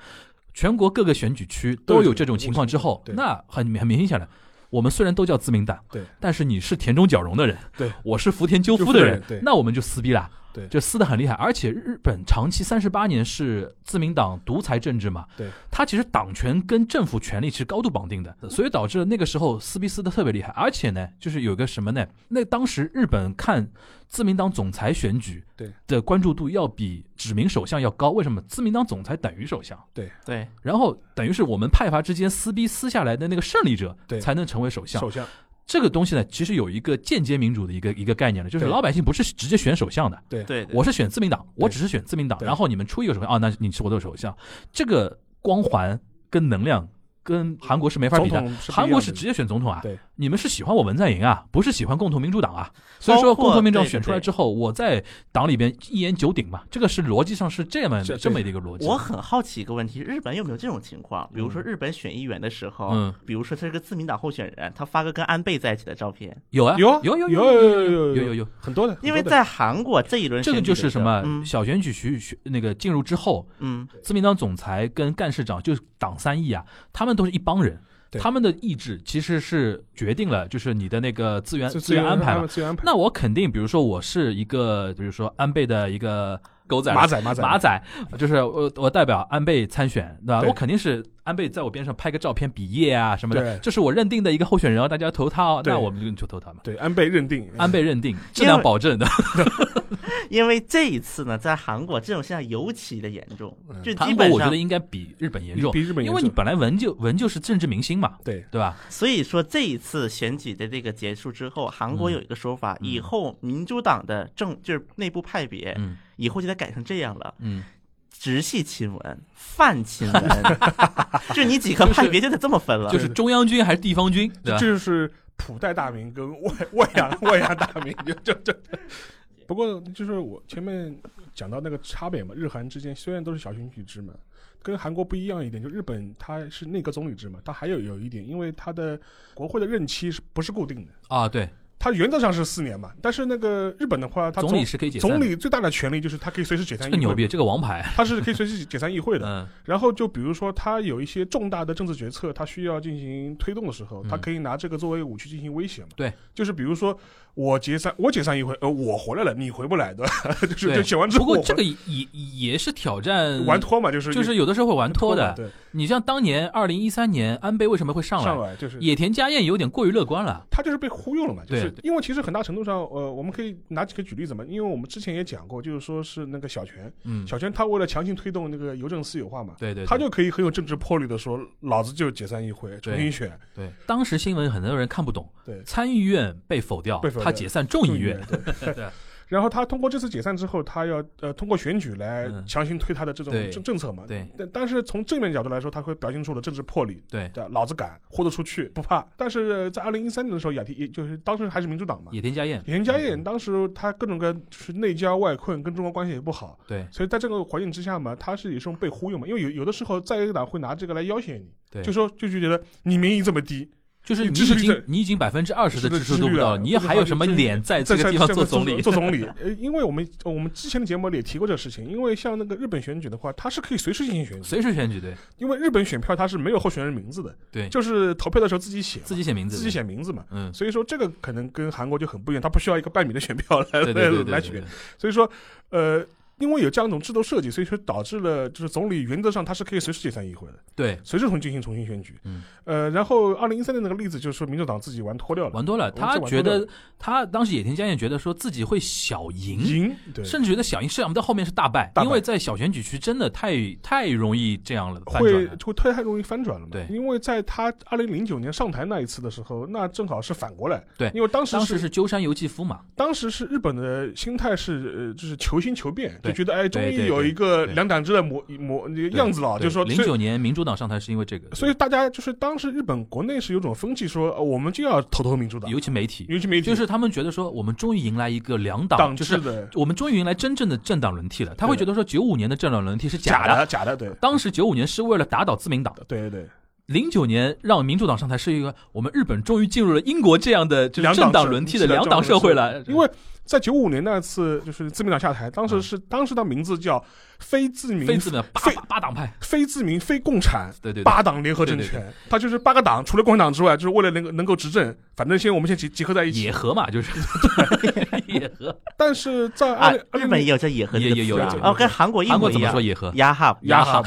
全国各个选举区都有这种情况之后，那很很明显了。我们虽然都叫自民党，对，但是你是田中角荣的人，对，我是福田赳夫的人赳夫的人，对那我们就撕逼了。对。就撕得很厉害，而且日本长期三十八年是自民党独裁政治嘛，对，它其实党权跟政府权力是高度绑定的，所以导致那个时候撕逼撕得特别厉害，而且呢，就是有个什么呢？那当时日本看自民党总裁选举对。的关注度要比指名首相要高，为什么？自民党总裁等于首相，对，然后等于是我们派阀之间撕逼撕下来的那个胜利者对。才能成为首相。首相这个东西呢，其实有一个间接民主的一个一个概念了，就是老百姓不是直接选首相的，对。对，我是选自民党，我只是选自民党，然后你们出一个首相，啊，那你是我的首相，这个光环跟能量跟韩国是没法比的。韩国是直接选总统啊，对，你们是喜欢我文在寅啊，不是喜欢共同民主党啊。所以说，共同民主党选出来之后，我在党里边一言九鼎嘛，这个是逻辑上是这么这这么的一个逻辑。我很好奇一个问题，日本有没有这种情况？比如说日本选议员的时候，嗯比如说他是个自民党候选人，他发个跟安倍在一起的照片，有啊，有啊有有有有有有有有，很多的，因为在韩国这一轮这个就是什么嗯小选举区选那个进入之后，嗯，自民党总裁跟干事长就是党三义啊，他们都是一帮人，他们的意志其实是决定了就是你的那个资源资资源安排嘛。资源安排。那我肯定，比如说我是一个，比如说安倍的一个狗仔马仔马仔。马仔，就是我我代表安倍参选，对吧？对。我肯定是安倍在我边上拍个照片比耶啊什么的，对。这是我认定的一个候选人哦，大家投他哦，对。那我们就就投他嘛。对安倍认定，安倍认定，质量保证的。[LAUGHS] 因为这一次呢，在韩国这种现象尤其的严重，嗯。就基韩国本上我觉得应该比日本严重，比日本严重。因为你本来文就文就是政治明星嘛，对。对吧？所以说这一次选举的这个结束之后，韩国有一个说法，嗯。以后民主党的政就是内部派别，嗯以后就得改成这样了。嗯，直系亲文、泛亲文，[LAUGHS] 就你几个派别就得这么分了。就是中央军还是地方军，对吧？这就是普代大名跟外外洋外洋大名，就就就。不过就是我前面讲到那个差别嘛，日韩之间虽然都是小选举制嘛，跟韩国不一样一点，就日本它是内阁总理制嘛，它还有有一点，因为它的国会的任期是不是固定的？啊，对，它原则上是四年嘛，但是那个日本的话，它总理是可以解散，总理最大的权利就是他可以随时解散议会，这个牛逼，这个王牌，他是可以随时解散议会的。嗯然后就比如说，他有一些重大的政治决策，他需要进行推动的时候，嗯他可以拿这个作为武器进行威胁嘛？对，就是比如说我解散，我解散议会，呃，我回来了，你回不来，对吧？就是对就写完之后不，过这个也也也是挑战玩脱嘛，就是就是有的时候会玩脱的。对，你像当年二零一三年安倍为什么会上来？上来就是野田佳彦有点过于乐观了。他就是被忽悠了嘛，就是因为其实很大程度上，呃，我们可以拿几个举例子嘛，因为我们之前也讲过，就是说是那个小泉，嗯，小泉他为了强行推动那个邮政私有化嘛，对对，对他就可以很有政治魄力的说，老子就解散议会，重新选，对当时新闻很多人看不懂，对，参议院被否掉被否，掉他解散众议院，[LAUGHS] 对。然后他通过这次解散之后，他要呃通过选举来嗯。强行推他的这种政政策嘛。对。但但是从正面角度来说，他会表现出了政治魄力，对，对，老子敢，豁得出去，不怕。但是在二零一三年的时候，雅田也就是当时还是民主党嘛，野田佳彦，野田佳彦当时他各种各样就是内交外困，跟中国关系也不好，对。所以在这个环境之下嘛，他是也是被忽悠嘛，因为有有的时候在野党会拿这个来要挟你，对，就说就就觉得你民意这么低，就是你已经你已经百分之二十的支持度不到，你还有什么脸在这个地方做总理？做总理，[LAUGHS] 呃，因为我们我们之前的节目里也提过这个事情，因为像那个日本选举的话，它是可以随时进行选举，随时选举对因为日本选票它是没有候选人名字的，对，就是投票的时候自己写，自己写名字，自己写名字嘛。嗯，所以说这个可能跟韩国就很不一样，它不需要一个半米的选票来来来选，所以说呃。因为有这样一种制度设计，所以说导致了就是总理原则上他是可以随时解散议会的，对，随时重进行重新选举。嗯，呃，然后二零一三年那个例子就是说民主党自己玩脱掉了，玩脱了。他觉得他当时野田佳彦觉得说自己会小赢，赢，对，甚至觉得小赢，想不到后面是大败，大败。因为在小选举区真的太太容易这样了，会了。会太太容易翻转了嘛？对。因为在他二零零九年上台那一次的时候，那正好是反过来。对。因为当时当时是鸠山由纪夫嘛，当时是日本的心态是呃，就是求新求变，就觉得哎，终于有一个两党制的模模那个样子了，就是说零九年民主党上台是因为这个，所以大家就是当时日本国内是有种风气说，呃我们就要投投民主党，尤其媒体，尤其媒体。就是他们觉得说我们终于迎来一个两党，党就是制的。我们终于迎来真正的政党轮替了。他会觉得说九五年的政党轮替是假的，假的，对。当时九五年是为了打倒自民党，对对对，零九年让民主党上台是一个我们日本终于进入了英国这样的就政党轮替的两党社会了，因为在九五年那次就是自民党下台，当时是当时的名字叫非自民非自民八非八八党派，非自民非共产对对对，八党联合政对对权，他就是八个党，除了共产党之外，就是为了能够能够执政，反正先我们先集集合在一起。野。合嘛，就是。[LAUGHS] 野合，但是在日本也有叫野合这个也也有有词啊哦，跟韩国一韩国怎么模一样。说野合？压哈压哈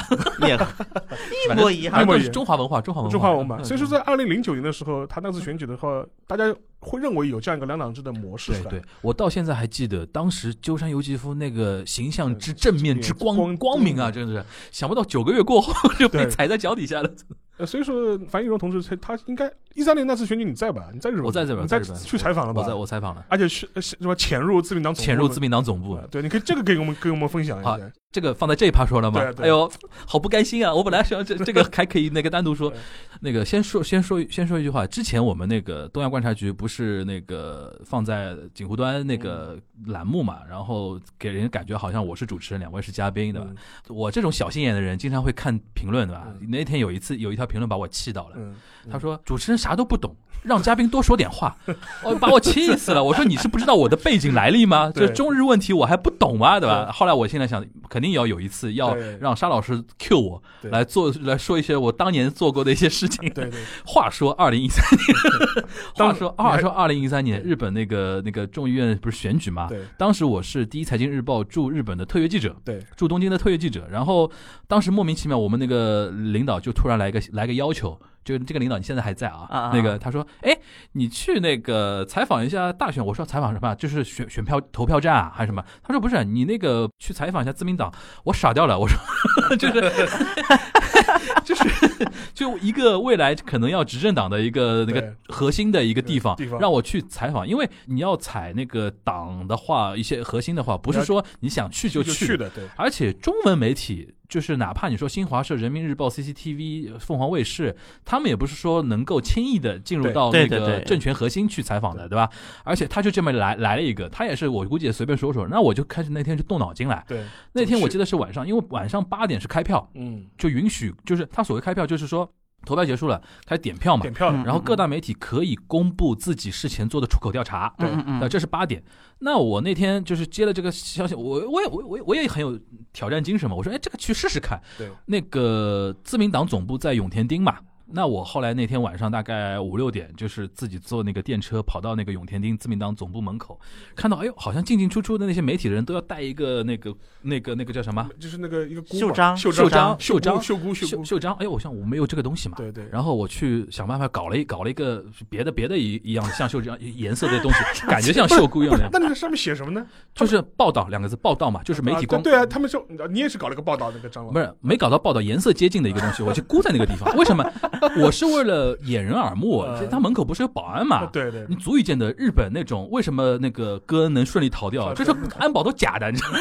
野合。[LAUGHS] 一模一样。反正都是中华文化，中华文化，中华文化，嗯。所以说在二零零九年的时候，他那次选举的话，大家会认为有这样一个两党制的模式。对对，我到现在还记得当时鸠山由纪夫那个形象之正面之光光光明啊，真的是。想不到九个月过后就被踩在脚底下了。呃，所以说樊玉荣同志他他应该一三年那次选举你在吧？你在日本？我在日本你在去采访了吧？我在我采访了，而且去什么潜入自民党总部潜入自民党总部啊，对，你可以这个给我们给我们分享一好下。这个放在这一趴说了吗哎呦，好不甘心啊！我本来想这这个还可以那个单独说，[LAUGHS] 那个先说先说先说一句话，之前我们那个东亚观察局不是那个放在锦湖端那个栏目嘛，然后给人感觉好像我是主持人，两位是嘉宾，对吧？嗯我这种小心眼的人经常会看评论，对吧？嗯那天有一次有一条评论把我气到了，嗯，他说主持人啥都不懂，让嘉宾多说点话，[LAUGHS] 哦，把我气死了。我说你是不知道我的背景来历吗？[LAUGHS] 对这中日问题我还不懂吗？对吧？对后来我现在想，肯定要有一次要让沙老师 Q 我来做来说一些我当年做过的一些事情。对对，[LAUGHS] 话说二零一三年，话说话说二零一三年，日本那个那个众议院不是选举吗？对当时我是第一财经日报驻日本的特约记者，对驻东京的特约记者。然后当时莫名其妙，我们那个领导就突然来个来个要求，就这个领导你现在还在啊？啊啊那个他说，哎，你去那个采访一下大选。我说采访什么？就是选选票投票站啊，还是什么？他说不是，你那个去采访一下自民党。我傻掉了，我说 [LAUGHS] 就是 [LAUGHS] 就是就一个未来可能要执政党的一个那个核心的一个地方地方，让我去采访。因为你要采那个党的话，一些核心的话，不是说你想去就去就去的，对而且中文媒体，就是哪怕你说新华社、人民日报、CCTV、凤凰卫视，他们也不是说能够轻易的进入到那个政权核心去采访的，对吧？而且他就这么来来了一个，他也是我估计也随便说说，那我就开始那天就动脑筋来。对，那天我记得，得是晚上，因为晚上八点是开票，嗯，就允许，就是他所谓开票，就是说投票结束了，开始点票嘛点，票然后各大媒体可以公布自己事前做的出口调查，对那嗯呃，这是八点。那我那天就是接了这个消息，我我也我我我也很有挑战精神嘛。我说，哎，这个去试试看。对，那个自民党总部在永田町嘛。那我后来那天晚上大概五六点，就是自己坐那个电车跑到那个永田町自民党总部门口，看到哎呦，好像进进出出的那些媒体的人都要带一个那个那个那个叫什么就是那个一个箍袖章袖袖章袖袖章袖箍袖箍，袖袖章，哎呦，我想我没有这个东西嘛。对对，然后我去想办法搞了一搞了一个别的别的一一样的像袖章颜色的东西，[LAUGHS] 感觉像袖箍一样的，，那你在上面写什么呢？就是报道两个字，报道嘛，就是媒体光啊对啊，他们说你也是搞了个报道那个章了，不是没搞到报道颜色接近的一个东西，我就箍在那个地方。为什么？[LAUGHS] 我是为了掩人耳目。他门口不是有保安嘛？[LAUGHS] 对对你足以见得日本那种为什么那个戈恩能顺利逃掉，[LAUGHS] 啊就是安保都假的，你知道吗？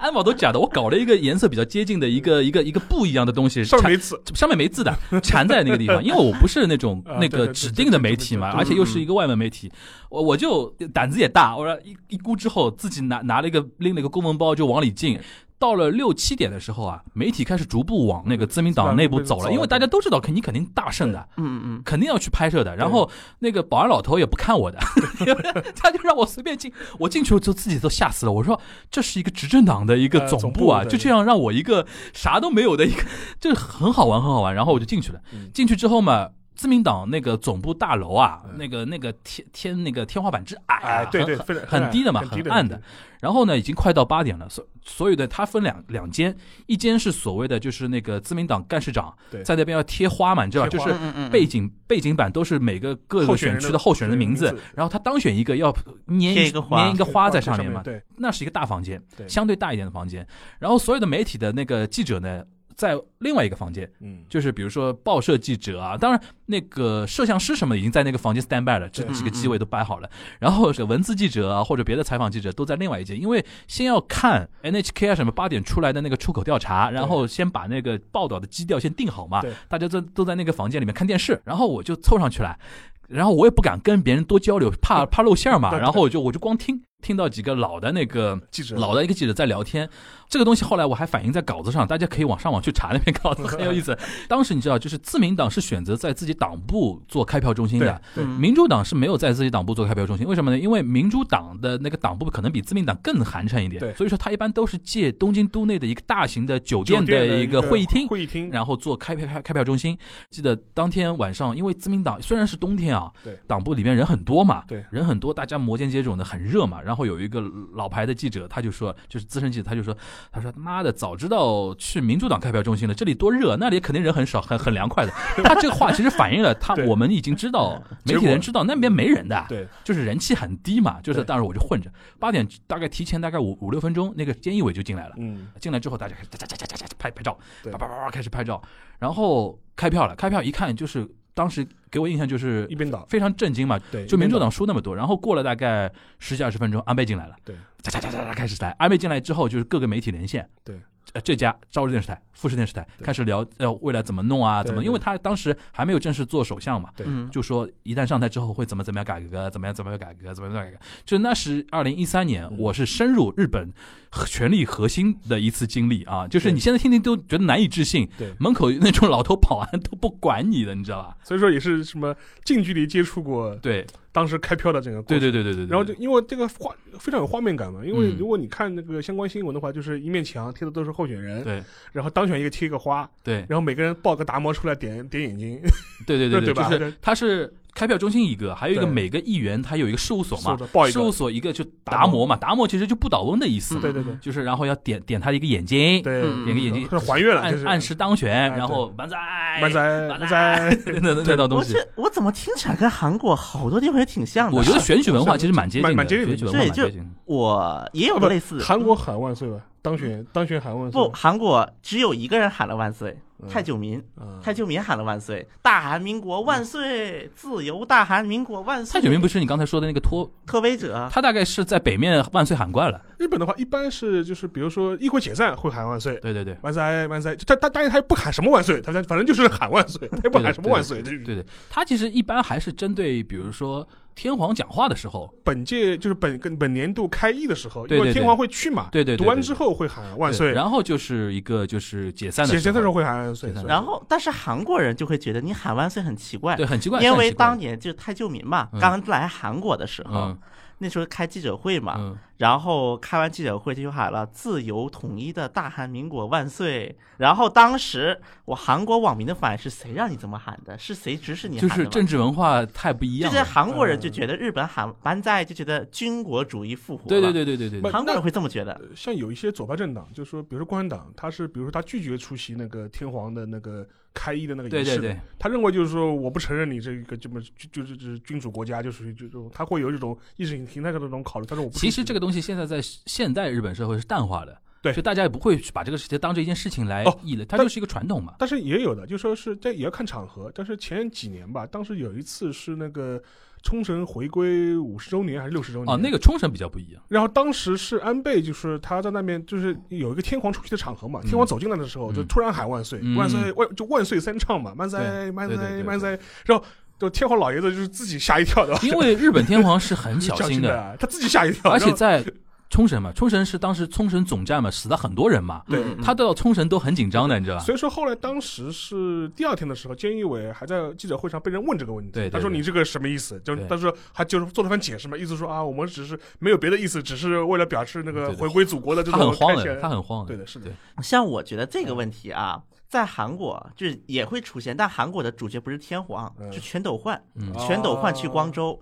安保都假的。我搞了一个颜色比较接近的一个一个一个布一样的东西，上面没字，上面没字的，缠在那个地方。因为我不是那种那个指定的媒体嘛，而且又是一个外文媒体，我我就胆子也大，我说一一估之后自己拿拿了一个拎了一个公文包就往里进。到了六七点的时候啊，媒体开始逐步往那个自民党内部走了，因为大家都知道，肯你肯定大胜的，嗯嗯肯定要去拍摄的。然后那个保安老头也不看我的，[LAUGHS] 他就让我随便进。我进去就自己都吓死了。我说这是一个执政党的一个呃总部啊，就这样让我一个啥都没有的一个，[LAUGHS] 就很好玩，很好玩。然后我就进去了。嗯进去之后嘛。自民党那个总部大楼啊，嗯。那个那个天天那个天花板之矮啊，哎，对对，很很低的嘛，很暗的。，然后呢，已经快到八点了，所所有的它分两两间，一间是所谓的就是那个自民党干事长在那边要贴花嘛，你知道吧，就是背景背景板都是每个各个候选区的候选人的名字，然后他当选一个要粘贴一个花粘一个花在上上面嘛，对。那是一个大房间，相对大一点的房间。然后所有的媒体的那个记者呢，在另外一个房间，嗯，就是比如说报社记者啊，当然那个摄像师什么的已经在那个房间 stand by 了，这几个机位都摆好了。然后是文字记者啊或者别的采访记者都在另外一间，因为先要看 NHK 啊什么八点出来的那个出口调查，然后先把那个报道的基调先定好嘛对。大家都都在那个房间里面看电视，然后我就凑上去了。然后我也不敢跟别人多交流，怕怕露馅嘛。然后我就我就光听，听到几个老的那个记者老的一个记者在聊天，这个东西后来我还反映在稿子上，大家可以往上网去查那篇稿子，[LAUGHS] 很有意思。当时你知道，就是自民党是选择在自己党部做开票中心的，民主党是没有在自己党部做开票中心。为什么呢？因为民主党的那个党部可能比自民党更寒碜一点，所以说他一般都是借东京都内的一个大型的酒店的一个会议厅。会议厅，然后做开票开开票中心，记得当天晚上，因为自民党虽然是冬天啊，党部里面人很多嘛，对人很多，大家摩肩接踵的，很热嘛。然后有一个老牌的记者，他就说，就是资深记者，他就说，他说他妈的，早知道去民主党开票中心了，这里多热，那里肯定人很少，很很凉快的。[LAUGHS] 他这个话其实反映了他，我们已经知道，媒体人知道那边没人的，对就是人气很低嘛。就是当时我就混着，八点大概提前大概五五六分钟，那个监义委就进来了。嗯，进来之后，大家开始拍拍照，叭叭叭开始拍照，然后开票了。开票一看，就是当时给我印象就是一边倒，非常震惊嘛，对，就民主党输那么多，然后过了大概十几二十分钟，安倍进来了，对，哒哒哒哒哒开始来。安倍进来之后，就是各个媒体连线，对，呃，这家朝日电视台、富士电视台开始聊，呃，未来怎么弄啊，怎么？因为他当时还没有正式做首相嘛，就说一旦上台之后会怎么怎么样改革，怎么样怎么样改革，怎么样改革。就那是二零一三年，嗯我是深入日本权力核心的一次经历啊，就是你现在听听都觉得难以置信，对，门口那种老头保安 [LAUGHS] 都不管你的，你知道吧？所以说也是什么近距离接触过对，当时开票的整个过对程对对对对对。然后就因为这个画非常有画面感嘛，因为嗯。如果你看那个相关新闻的话，就是一面墙贴的都是候选人，对。然后当选一个贴一个花，对。然后每个人抱个达摩出来点点眼睛，对对对 [LAUGHS] 对吧？就是他是开票中心一个，还有一个每个议员他有一个事务所嘛事务，所一个。就达摩嘛，达摩其实就不倒翁的意思，对对对。就是然后要点点他一个眼睛，点个眼睛是还愿了，就是。按按时当选，哎然后万载万载万万载，那那那道东西。我这我怎么听起来跟韩国好多地方也挺像的？我觉得选举文化其实蛮接近的，蛮蛮接近的。选举文化蛮对就接近。我也有不类似。韩国喊万岁吧，当选当选喊万岁，不，韩国只有一个人喊了万岁，嗯太久民，嗯太久民喊了万岁，大韩民国万岁，自由大韩民国万岁。太久民不是你刚才说的那个托，特威者，他大概是在北面万岁喊惯了。日本的话，一般是就是比如说议会解散会喊万岁，对对对。万岁万岁，他他当然他也不喊什么万岁，他反正就是 [LAUGHS] 喊万岁，[LAUGHS] 他也不喊什么万岁。这对对，他其实一般还是针对比如说天皇讲话的时候，本届就是本跟本年度开议的时候，对对对因为天皇会去嘛，对对对读完之后会喊万岁，然后就是一个就是解散的解散的时候候，会喊万岁，然后但是韩国人就会觉得你喊万岁很奇怪，对，很奇怪，因为当年就太旧民嘛，嗯。刚来韩国的时候嗯，那时候开记者会嘛，嗯，然后开完记者会就喊了“自由统一的大韩民国万岁”。然后当时我韩国网民的反应是谁让你这么喊的？是谁指使你喊的？就是政治文化太不一样就。是韩国人就觉得日本喊万在就觉得军国主义复活了。对对对对对对对，韩国人会这么觉得。呃像有一些左派政党，就是说，比如说共产党，他是比如说他拒绝出席那个天皇的那个开一的那个仪式，对对对，他认为就是说我不承认你这个这么就就是就是君主国家，就属于这种，他会有这种意识形态上的这种考虑。他说我不。其实这个东西现在在现代日本社会是淡化的，对就大家也不会去把这个事情当这一件事情来哦议论，它就是一个传统嘛。但是也有的，就说是这也要看场合。但是前几年吧，当时有一次是那个冲绳回归五十周年还是六十周年？啊，那个冲绳比较不一样，然后当时是安倍，就是他在那边就是有一个天皇出席的场合嘛，嗯。天皇走进来的时候就嗯突然喊万岁，嗯。万岁万就万岁三唱嘛，万岁对万岁万岁，然后就天皇老爷子就是自己吓一跳的，因为日本天皇是很小 [LAUGHS] 小心的，他自己吓一跳，而且在冲绳嘛，冲绳是当时冲绳总站嘛，死了很多人嘛，对。他到冲绳都很紧张的，你知道吧？所以说后来当时是第二天的时候，菅义伟还在记者会上被人问这个问题，对对对他说你这个什么意思？就对。他说还就是做了番解释嘛，意思说啊，我们只是没有别的意思，只是为了表示那个回归祖国的这他很慌的，他很慌的。对的，是的，像我觉得这个问题啊，在韩国就是也会出现，但韩国的主角不是天皇，嗯。是全斗焕。嗯。全斗焕去光州，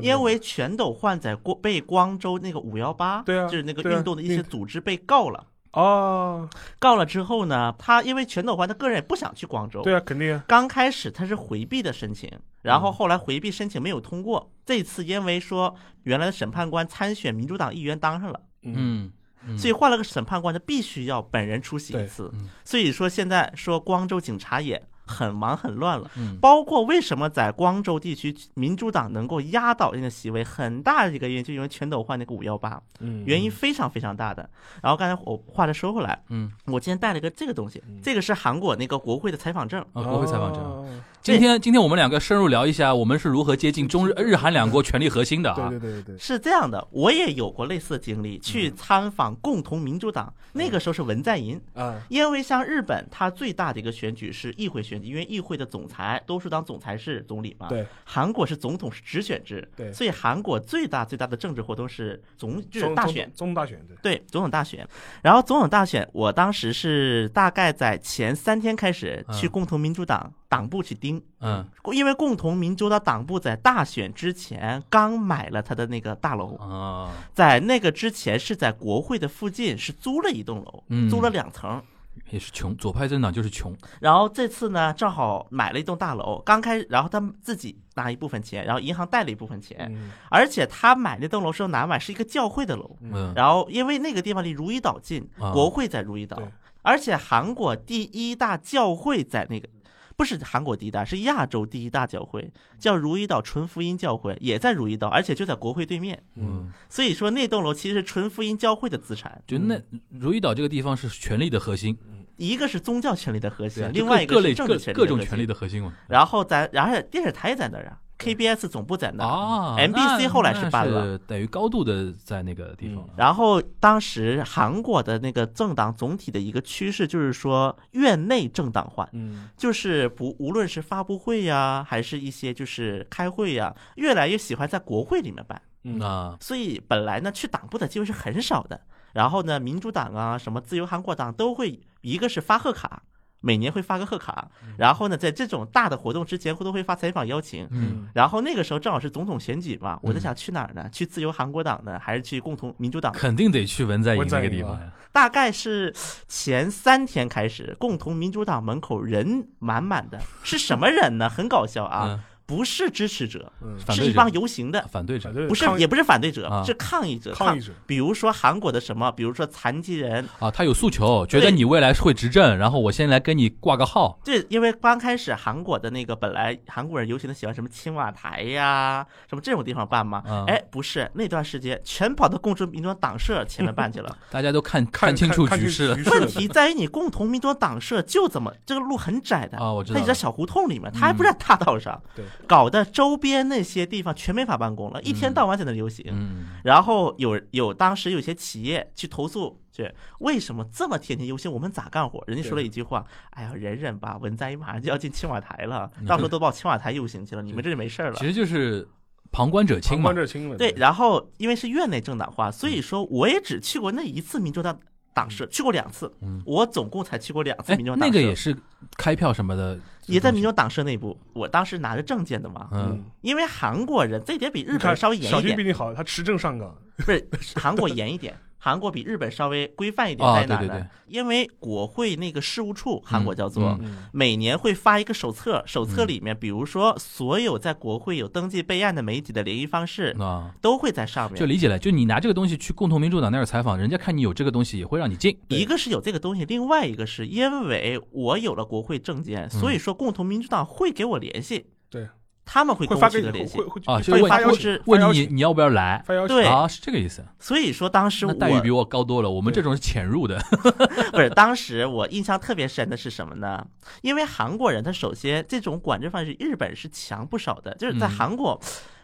因为全斗焕在光被光州那个五幺八，对啊就是那个运动的一些组织被告了。哦，告了之后呢，他因为全斗焕他个人也不想去光州，对啊，肯定啊，刚开始他是回避的申请，然嗯。后后来回避申请没有通过。这次因为说原来的审判官参选民主党议员当上了，嗯，嗯所以换了个审判官，他必须要本人出席一次。嗯。所以说现在说光州警察也很忙很乱了。嗯包括为什么在光州地区民主党能够压倒性的席位，很大的一个原因就因为全斗焕那个五幺八，嗯，原因非常非常大的。然后刚才我话再说回来，嗯，我今天带了一个这个东西，这个是韩国那个国会的采访证。啊，国会采访证。哦今天今天我们两个深入聊一下，我们是如何接近中日日韩两国权力核心的啊对。对对对对，是这样的，我也有过类似的经历，去嗯参访共同民主党，那个时候是文在寅。啊，因为像日本，它最大的一个选举是议会选举，因为议会的总裁多数当总裁是总理嘛。对。韩国是总统是直选制，对所以韩国最大最大的政治活动是总就是大选。中大选对，对总统大选，然后总统大选，我当时是大概在前三天开始去嗯共同民主党党部去盯，嗯。因为共同民主党党部在大选之前刚买了他的那个大楼，啊，在那个之前是在国会的附近是租了一栋楼，嗯。租了两层。也是穷，左派政党就是穷。然后这次呢，正好买了一栋大楼，刚开，然后他们自己拿一部分钱，然后银行贷了一部分钱，嗯。而且他买那栋楼时候哪买是一个教会的楼，嗯。然后因为那个地方离如意岛近，啊。国会在如意岛，而且韩国第一大教会在那个。不是韩国第一大，是亚洲第一大教会，叫如意岛纯福音教会，也在如意岛，而且就在国会对面。嗯，所以说那栋楼其实是纯福音教会的资产，就那如意岛这个地方是权力的核心，一个是宗教权力的核心，啊，另外一就各类个是政各治权力的核心各种权力的核心嘛。然后咱，然后电视台也在那儿啊，KBS 总部在那儿啊 MBC 后来是那搬了。等于高度的在那个地方了。然后当时韩国的那个政党总体的一个趋势就是说院内政党化，嗯就是不无论是发布会呀，还是一些就是开会呀，越来越喜欢在国会里面办。嗯啊，所以本来呢去党部的机会是很少的。然后呢，民主党啊，什么自由韩国党都会，一个是发贺卡，每年会发个贺卡，然后呢，在这种大的活动之前，会都会发采访邀请。嗯，然后那个时候正好是总统选举嘛，我在想去哪儿呢？去自由韩国党呢，还是去共同民主党？肯定得去文在寅那个地方呀。大概是前三天开始，共同民主党门口人满满的，是什么人呢？很搞笑啊，嗯，不是支持者，是一帮游行的，反对者。不是也不是反对者啊，是抗议者。抗议者，比如说韩国的什么，比如说残疾人，啊，他有诉求，觉得你未来会执政，然后我先来跟你挂个号。对因为刚开始韩国的那个本来韩国人游行的喜欢什么青瓦台呀，什么这种地方办嘛。嗯，哎，不是那段时间全跑到共同民主党党社前面办去了。[LAUGHS] 大家都看看清楚局势了。问题在于你共同民主党党社就怎么这个路很窄的啊，我知道。在小胡同里面，他还不在大道上，对，搞得周边那些地方全没法办公了，一天到晚在那游行。嗯，然后有有当时有些企业去投诉，去为什么这么天天游行，我们咋干活？人家说了一句话：“哎呀，忍忍吧，文在寅马上就要进青瓦台了，到时候都报青瓦台游行去了，[LAUGHS] 你们这就没事儿了其。实就是旁观者清嘛旁观。者清了，对，然后因为是院内政党化，所以说我也只去过那一次民主党党社，去过两次，嗯。我总共才去过两次哎民主，党党社。那个也是开票什么的，也在民主党社内部，我当时拿着证件的嘛，嗯，因为韩国人这一点比日本稍微严小一点，军比你好，他持证上岗，不是韩国严一点，韩国比日本稍微规范一点，啊在哪呢？对对对因为国会那个事务处，韩国叫做、嗯嗯每年会发一个手册，手册里面，比如说所有在国会有登记备案的媒体的联系方式啊，都会在上面。就理解了。就你拿这个东西去共同民主党那儿采访，人家看你有这个东西，也会让你进。一个是有这个东西，另外一个是因为我有了国会证件，所以说共同民主党会给我联系，对，他们会跟我取得联系会。会啊，就是问问发邀请，问发邀请你你要不要来？发邀请，对啊，是这个意思。所以说当时我那待遇比我高多了。我们这种是潜入的，[LAUGHS] 不是，当时我印象特别深的是什么呢？因为韩国人他首先这种管制方式，日本是强不少的，就是在嗯韩国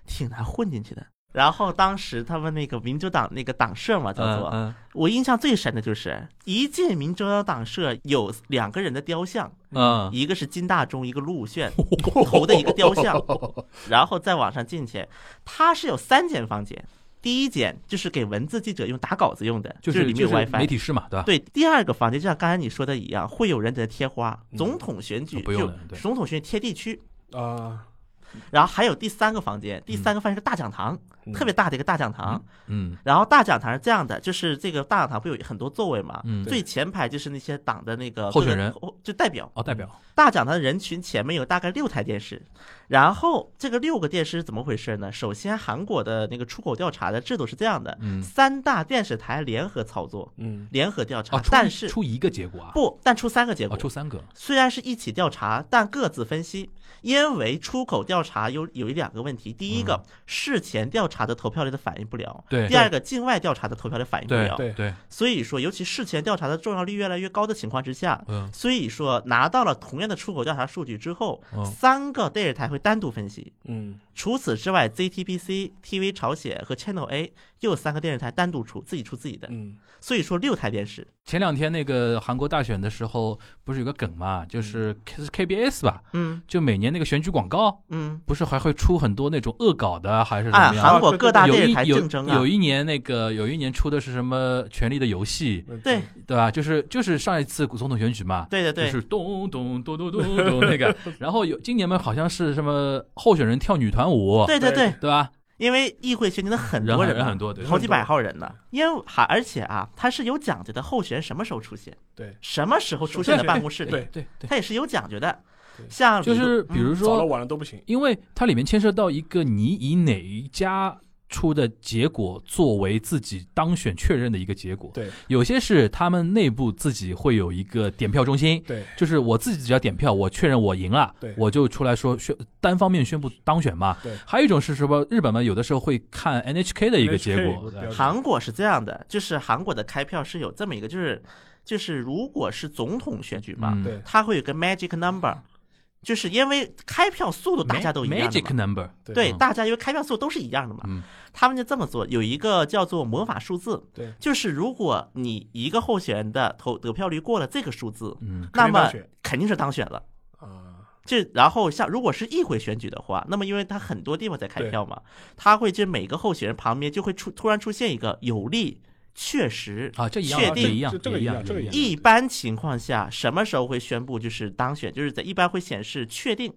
挺难混进去的。然后当时他们那个民主党那个党社嘛，叫做、嗯。我印象最深的就是一进民主党党社有两个人的雕像，嗯。一个是金大中，一个陆武铉 [LAUGHS] 头的一个雕像，[LAUGHS] 然后再往上进去，它是有三间房间，第一间就是给文字记者用打稿子用的，就是里面有 WiFi 媒。体室嘛，对吧？对，第二个房间就像刚才你说的一样，会有人在那贴花。总统选举就总统选举贴地区，啊，然后还有第三个房间，第三个房间是大讲堂，嗯特别大的一个大讲堂。嗯然后大讲堂是这样的，就是这个大讲堂不有很多座位嘛？嗯，最前排就是那些党的那个候选人就代表。哦，代表大讲堂的人群前面有大概六台电视，然后这个六个电视是怎么回事呢？首先，韩国的那个出口调查的制度是这样的，嗯三大电视台联合操作，嗯联合调查，但是出一个结果啊，不，但出三个结果哦，，出三个，虽然是一起调查，但各自分析。因为出口调查有有一两个问题，第一个、事前调查的投票率的反应不了，嗯对。第二个境外调查的投票率反应不了，对对，所以说，尤其事前调查的重要率越来越高的情况之下，嗯。所以说拿到了同样的出口调查数据之后，嗯。三个电视台会单独分析。嗯除此之外，ZTBC、TV 朝鲜和 Channel A 又有三个电视台单独出，自己出自己的。嗯所以说六台电视，前两天那个韩国大选的时候，不是有个梗嘛，就是是 KBS 吧，嗯就每年那个选举广告，嗯，不是还会出很多那种恶搞的，还是怎啊，么样？韩国各大电视台有竞争啊有，一年那个有一年出的是什么《权力的游戏》，对对吧？就是就是上一次总统选举嘛，对对对，就是咚咚咚咚咚咚 [LAUGHS] 那个，然后有今年嘛好像是什么候选人跳女团舞，对对对，对吧？因为议会选举的很多人很人很多，对，好几百号人呢。因为还而且啊，它是有讲究的，候选人什么时候出现，对，什么时候出现在办公室里，对对对，它也是有讲究的像。就是比如是比如早了说，晚了都不行。因为它里面牵涉到一个你以哪一家。出的结果作为自己当选确认的一个结果，对。有些是他们内部自己会有一个点票中心，对。就是我自己只要点票，我确认我赢了对，我就出来说宣单方面宣布当选嘛。对。还有一种是什么？日本嘛，有的时候会看 NHK 的一个结果韩国是这样的，就是韩国的开票是有这么一个，就是就是如果是总统选举嘛，它会有个 magic number，就是因为开票速度大家都一样的 Magic。number，对，嗯。大家因为开票速度都是一样的嘛，嗯。他们就这么做，有一个叫做魔法数字，对。就是如果你一个候选人的投得票率过了这个数字，嗯那么肯定是当选了。啊，就然后像如果是议会选举的话，那么因为他很多地方在开票嘛，他会就每个候选人旁边就会出突然出现一个有利、确实。啊，这一样，确定这一样，这这个一样，这个一样一般情况下，什么时候会宣布就是当选？就是在一般会显示确定，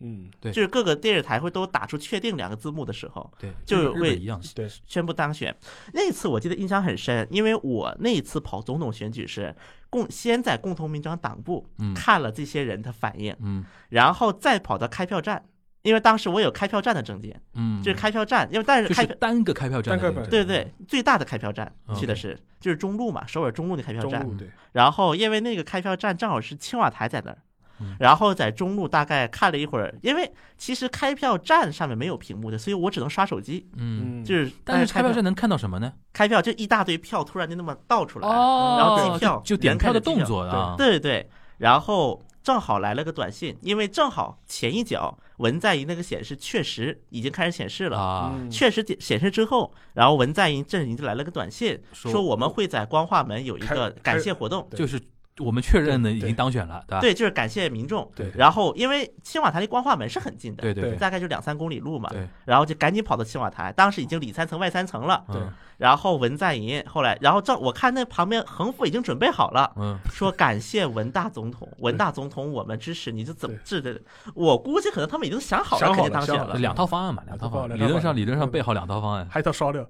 嗯，对就是各个电视台会都打出“确定”两个字幕的时候，对，就会一样。对，宣布当选。那次我记得印象很深，因为我那一次跑总统选举是共先在共同民主党党部嗯看了这些人的反应，嗯然后再跑到开票站，因为当时我有开票站的证件，嗯，就是开票站，因为但是开票。是单个开票站的单个那种，对对，最大的开票站嗯去的是就是中路嘛，首尔中路的开票站。对，然后因为那个开票站正好是青瓦台在那儿嗯，然后在中路大概看了一会儿，因为其实开票站上面没有屏幕的，所以我只能刷手机，嗯，嗯，就是但是开票票站能看到什么呢？开票就一大堆票突然就那么倒出来，哦，然后计票就就点票的动作啊，对对对，然后正好来了个短信，因为正好前一脚文在寅那个显示确实已经开始显示了。啊，确实显示之后，然后文在寅阵营就来了个短信，说我们会在光化门有一个感谢活动，就是我们确认的已经当选了，对吧？对，就是感谢民众。对然后因为青瓦台离光化门是很近的，对对对。大概就两三公里路嘛，对，然后就赶紧跑到青瓦台，当时已经里三层外三层了。对然后文在寅后来，然后正我看那旁边横幅已经准备好了，嗯，说感谢文大总统，文大总统我们支持你，就怎么 [LAUGHS] 治的？我估计可能他们已经想好了，肯定当选了。两套方案嘛，两套方案，理论上理论上嗯备好两套方案，还一套烧料，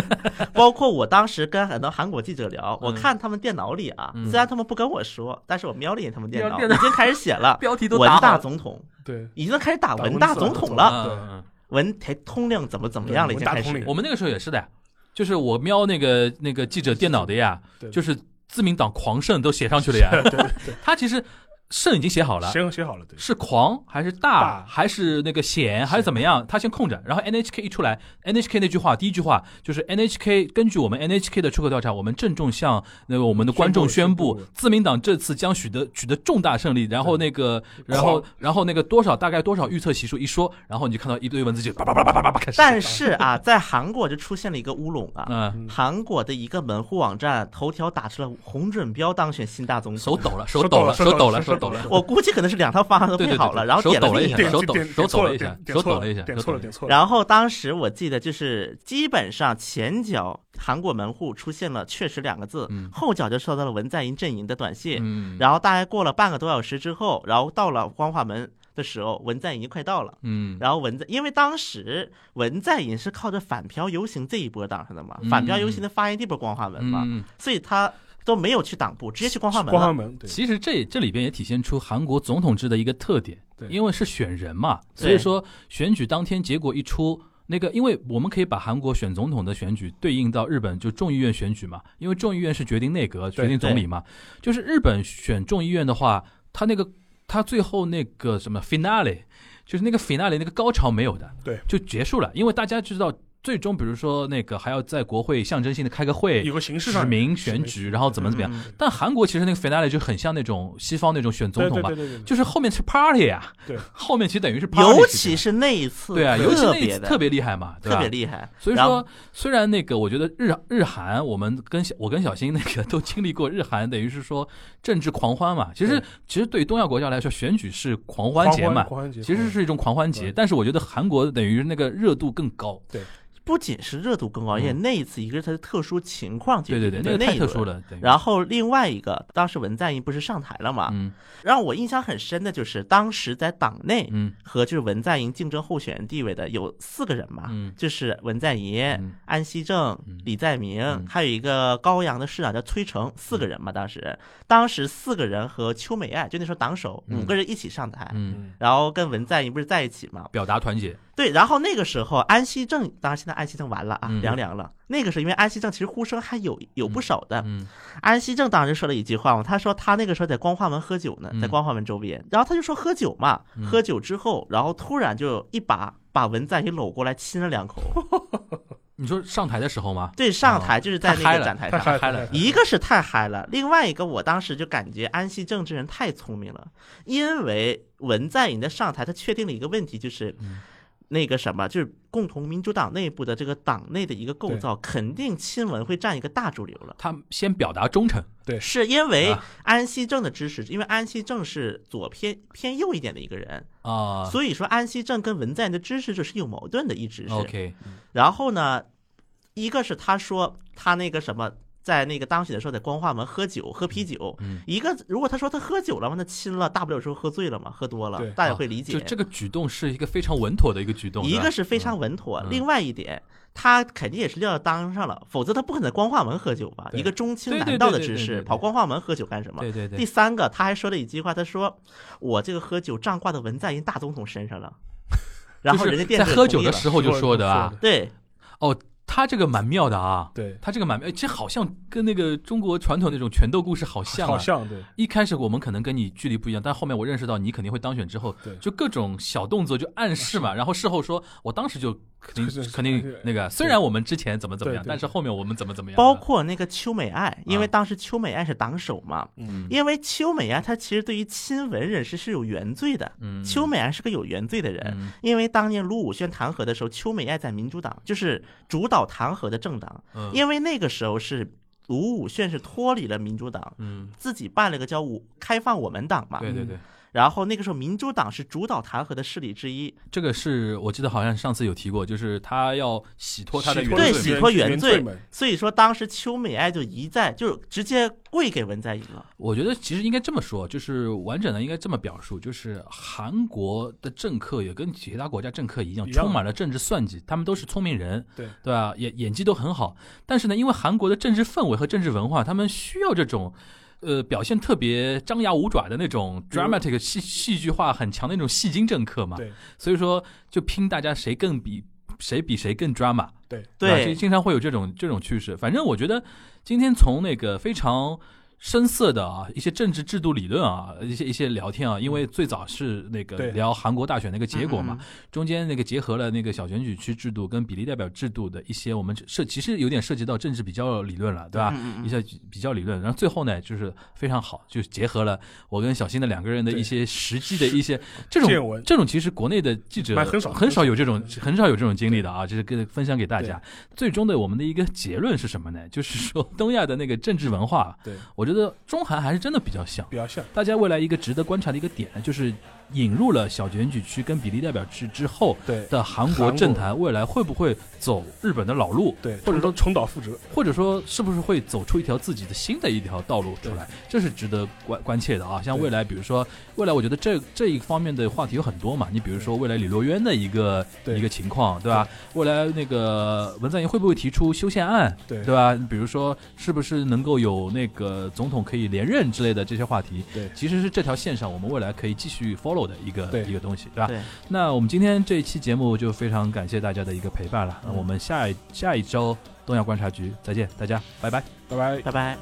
[LAUGHS] 包括我当时跟很多韩国记者聊，我嗯。看他们电脑里啊，嗯。虽然他们不跟我说，但是我瞄了一眼他们电脑，电脑已经开始写了 [LAUGHS] 标题都文大总统，[LAUGHS] 对，已经开始打打文大总统了，嗯嗯嗯文台通令怎么怎么样了，已经开始。我们那个时候也是的呀，就是我瞄那个那个记者电脑的呀，就是自民党狂胜都写上去了呀。对对对，他其实胜已经写好了，写写好了，对，是狂还是大？大。还是那个险还是怎么样？他先空着，然后 NHK 一出来，NHK 那句话第一句话就是 NHK 根据我们 NHK 的出口调查，我们郑重向那个我们的观众宣宣布布，自民党这次将取得取得重大胜利。然后那个，然后然后那个多少大概多少预测席数一说，然后你就看到一堆文字就叭叭叭叭叭叭叭开始。但是啊，[LAUGHS] 在韩国就出现了一个乌龙啊，嗯，韩国的一个门户网站头条打出了洪准标当选新大总统，手抖了，手抖了，手抖手抖了，了手抖了。我估计可能是两套方案都对对对配好了，对然后点了一下。手抖点手抖了一下点错了手抖了一下点错了，点错了。然后当时我记得就是基本上前脚韩国门户出现了“确实”两个字，嗯后脚就收到了文在寅阵营的短信，嗯，然后大概过了半个多小时之后，然后到了光化门的时候，文在寅已经快到了。嗯，然后文在，因为当时文在寅是靠着反漂游行这一波挡上的嘛，嗯反漂游行的发源地不是光化门嘛，嗯，所以他都没有去党部，直接去光化门了。光化门，对，其实这这里边也体现出韩国总统制的一个特点，对因为是选人嘛，所以说选举当天结果一出。那个，因为我们可以把韩国选总统的选举对应到日本就众议院选举嘛，因为众议院是决定内阁、决定总理嘛。就是日本选众议院的话，他那个他最后那个什么 finale，就是那个 finale 那个高潮没有的，对，就结束了。因为大家知道，最终比如说那个还要在国会象征性的开个会，有个形式上指名选举，然后怎么怎么样。嗯。但韩国其实那个 finale 就很像那种西方那种选总统吧对对对，对对，就是后面是 party 啊，对，[LAUGHS] 后面其实等于是 party，尤其是那一次，对啊，尤其那一次特别厉害嘛，对吧？特别厉害。所以说，虽然那个我觉得日日韩，我们跟小我跟小新那个都经历过日韩，等于是说政治狂欢嘛。其实其实对于东亚国家来说，选举是狂欢节嘛，狂欢节，其实是一种狂欢节。但是我觉得韩国等于那个热度更高，不仅是热度更高，而且嗯那一次一个是它的特殊情况解决，对对对，那个那一轮太特殊。了。然后另外一个，当时文在寅不是上台了嘛？嗯让我印象很深的就是当时在党内嗯和就是文在寅竞争候选人地位的有四个人嘛，嗯就是文在寅、嗯安熙正嗯、李在明，嗯还有一个高阳的市长叫崔成，四个人嘛。当时，当时四个人和邱美爱就那时候党首嗯五个人一起上台，然后跟文在寅不是在一起嘛？表达团结。对，然后那个时候安熙正，当然现在安熙正完了啊，嗯凉凉了。那个时候因为安熙正其实呼声还有有不少的，嗯安熙正当时说了一句话嘛，他说他那个时候在光化门喝酒呢，在嗯光化门周边，然后他就说喝酒嘛，嗯喝酒之后，然后突然就一把把文在寅搂过来亲了两口。[LAUGHS] 你说上台的时候吗？对，上台就是在那个展台太上。嗨了了，一个是太嗨了，另外一个我当时就感觉安熙正这人太聪明了，因为文在寅的上台，他确定了一个问题，就是嗯那个什么，就是共同民主党内部的这个党内的一个构造，肯定亲文会占一个大主流了。他先表达忠诚。对是因为啊安熙正的支持，因为安熙正是左偏偏右一点的一个人，啊所以说安熙正跟文在寅的支持者是有矛盾的，一直是。，OK，然后呢，一个是他说他那个什么，在那个当选的时候在光化门喝酒喝啤酒，嗯一个如果他说他喝酒了嘛，那亲了，大不了说喝醉了嘛，喝多了，大家会理解。就这个举动是一个非常稳妥的一个举动。一个是非常稳妥，嗯另外一点，他肯定也是料到当上了，否则他不可能在光化门喝酒吧？一个中青对对南道的知识跑光化门喝酒干什么？对对对第，三个，他还说了一句话，他说：“我这个喝酒账挂到文在寅大总统身上了。”然后人家电视在喝酒的时候就说说的啊，对哦，他这个蛮妙的啊，对，他这个蛮妙，这好像跟那个中国传统那种拳斗故事好像、啊，好像对，一开始我们可能跟你距离不一样，但后面我认识到你肯定会当选之后，对。就各种小动作就暗示嘛，然后事后说我当时就肯定肯定那个，虽然我们之前怎么怎么样，但是后面我们怎么怎么样，包括那个邱美爱，因为啊。当时邱美爱是党首嘛，嗯，因为邱美爱她其实对于亲文人士是有原罪的，嗯，邱美爱是个有原罪的人。嗯。因为当年卢武铉弹劾的时候，邱美爱在民主党，就是主导弹劾的政党。嗯因为那个时候是卢武铉是脱离了民主党，嗯，自己办了个叫“我开放我们党”嘛。对对对，然后那个时候民主党是主导弹劾的势力之一，这个是我记得好像上次有提过，就是他要洗脱他的原罪对洗脱原罪罪，所以说当时邱美爱就一再就直接跪给文在寅了。我觉得其实应该这么说，就是完整的应该这么表述，就是韩国的政客也跟其他国家政客一样，一样充满了政治算计，他们都是聪明人，对对吧？演演技都很好，但是呢，因为韩国的政治氛围和政治文化，他们需要这种。呃，表现特别张牙舞爪的那种 dramatic 戏戏剧化很强的那种戏精政客嘛，对。所以说就拼大家谁更比谁比谁更 drama，对。对吧，就经常会有这种这种趋势。反正我觉得今天从那个非常深色的啊一些政治制度理论啊，一些一些聊天啊，因为最早是那个对。聊韩国大选那个结果嘛，嗯，中间那个结合了那个小选举区制度跟比例代表制度的一些我们涉其实有点涉及到政治比较理论了，对吧？一些比较理论，然后最后呢，就是非常好，就结合了我跟小新的两个人的一些实际的一些这种这种，其实国内的记者很少很少有这种很少有这种经历的啊，就是跟分享给大家。最终的我们的一个结论是什么呢？就是说东亚的那个政治文化，对，我觉得中韩还是真的比较像。比较像。大家未来一个值得观察的一个点呢，就是引入了小选举区跟比例代表制之后对的韩国政坛，未来会不会走日本的老路？对，或者说重蹈覆辙。或者说是不是会走出一条自己的新的一条道路出来？这是值得关关切的啊！像未来，比如说未来，我觉得这这一方面的话题有很多嘛。你比如说未来李洛渊的一个一个情况，对吧？未来那个文在寅会不会提出修宪案，对对吧？比如说是不是能够有那个总统可以连任之类的这些话题，对其实是这条线上我们未来可以继续 follow 肉的一个一个东西对吧？那我们今天这一期节目就非常感谢大家的一个陪伴了那我们下一下一周东亚观察局再见大家拜拜。拜拜。拜拜。